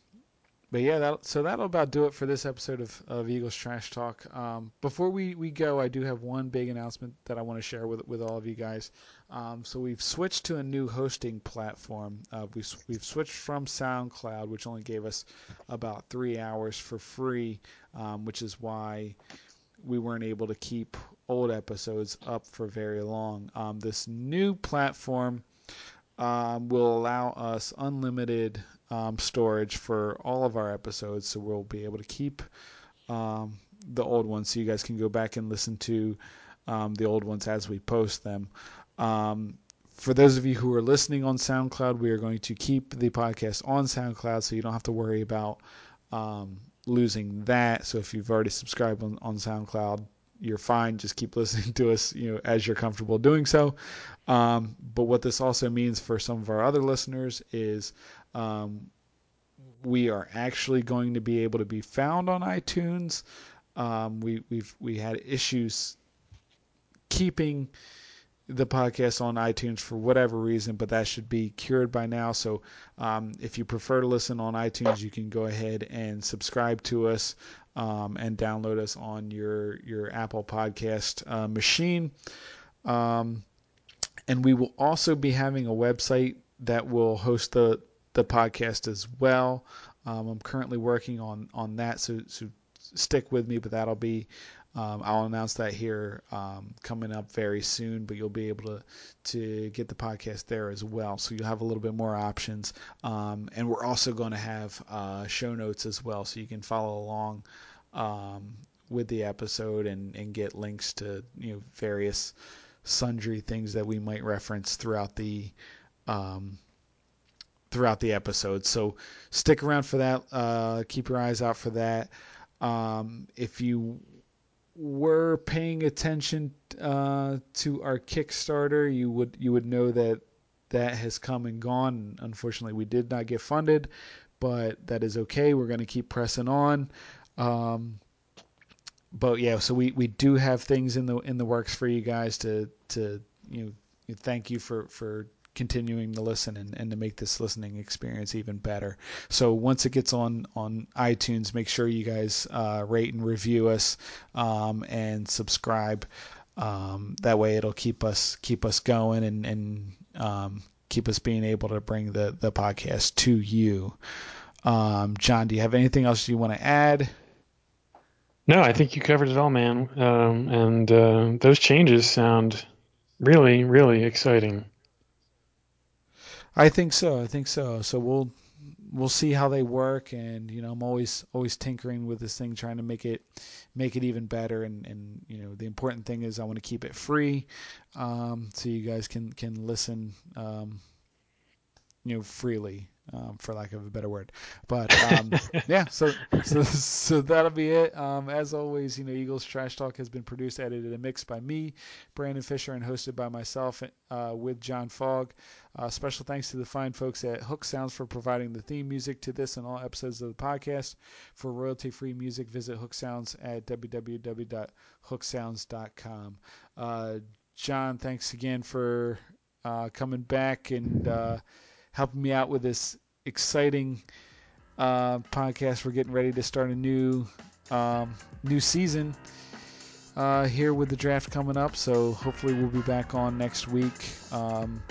but yeah, that, so that'll about do it for this episode of, of Eagles Trash Talk. Um, before we, we go, I do have one big announcement that I want to share with with all of you guys. Um, so we've switched to a new hosting platform. Uh, we've, we've switched from SoundCloud, which only gave us about three hours for free, um, which is why we weren't able to keep old episodes up for very long. Um, this new platform um, will allow us unlimited um, storage for all of our episodes, so we'll be able to keep um, the old ones, so you guys can go back and listen to um, the old ones as we post them. Um, for those of you who are listening on SoundCloud, we are going to keep the podcast on SoundCloud, so you don't have to worry about um, losing that. So if you've already subscribed on, on SoundCloud, you're fine. Just keep listening to us, you know, as you're comfortable doing so. Um, but what this also means for some of our other listeners is um, we are actually going to be able to be found on iTunes. Um, we we've we had issues keeping the podcast on iTunes for whatever reason, but that should be cured by now. So um, if you prefer to listen on iTunes, you can go ahead and subscribe to us um, and download us on your your Apple Podcast uh, machine. Um, and we will also be having a website that will host the the podcast as well. Um, I'm currently working on on that, so so stick with me, but that'll be um, I'll announce that here um, coming up very soon, but you'll be able to to get the podcast there as well. So you'll have a little bit more options, um, and we're also going to have uh, show notes as well, so you can follow along um, with the episode and and get links to you know various sundry things that we might reference throughout the um, throughout the episode. So stick around for that. Uh, keep your eyes out for that. Um, if you were paying attention uh, to our Kickstarter, you would you would know that that has come and gone. Unfortunately, we did not get funded, but that is okay. We're going to keep pressing on. Um, but yeah, so we, we do have things in the in the works for you guys to to you know thank you for for continuing to listen and, and to make this listening experience even better. So once it gets on on iTunes, make sure you guys uh, rate and review us um, and subscribe. Um, that way, it'll keep us keep us going and and um, keep us being able to bring the the podcast to you. Um, Jon, do you have anything else you want to add? No, I think you covered it all, man. Um, and uh, those changes sound really, really exciting. I think so. I think so. So we'll we'll see how they work, and you know, I'm always always tinkering with this thing, trying to make it make it even better. And and you know, the important thing is I want to keep it free, um, so you guys can can listen, um, you know, freely um, for lack of a better word. But um, yeah, so so so that'll be it. Um, as always, you know, Eagles Trash Talk has been produced, edited, and mixed by me, Brandon Fisher, and hosted by myself uh, with Jon Fogg. Uh, special thanks to the fine folks at Hook Sounds for providing the theme music to this and all episodes of the podcast. For royalty-free music, visit Hook Sounds at www.hooksounds.com. Uh, Jon, thanks again for uh, coming back and uh, helping me out with this exciting uh, podcast. We're getting ready to start a new um, new season uh, here with the draft coming up. So hopefully we'll be back on next week. Um,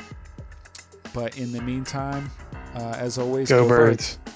but in the meantime, uh, as always, go, go birds. birds.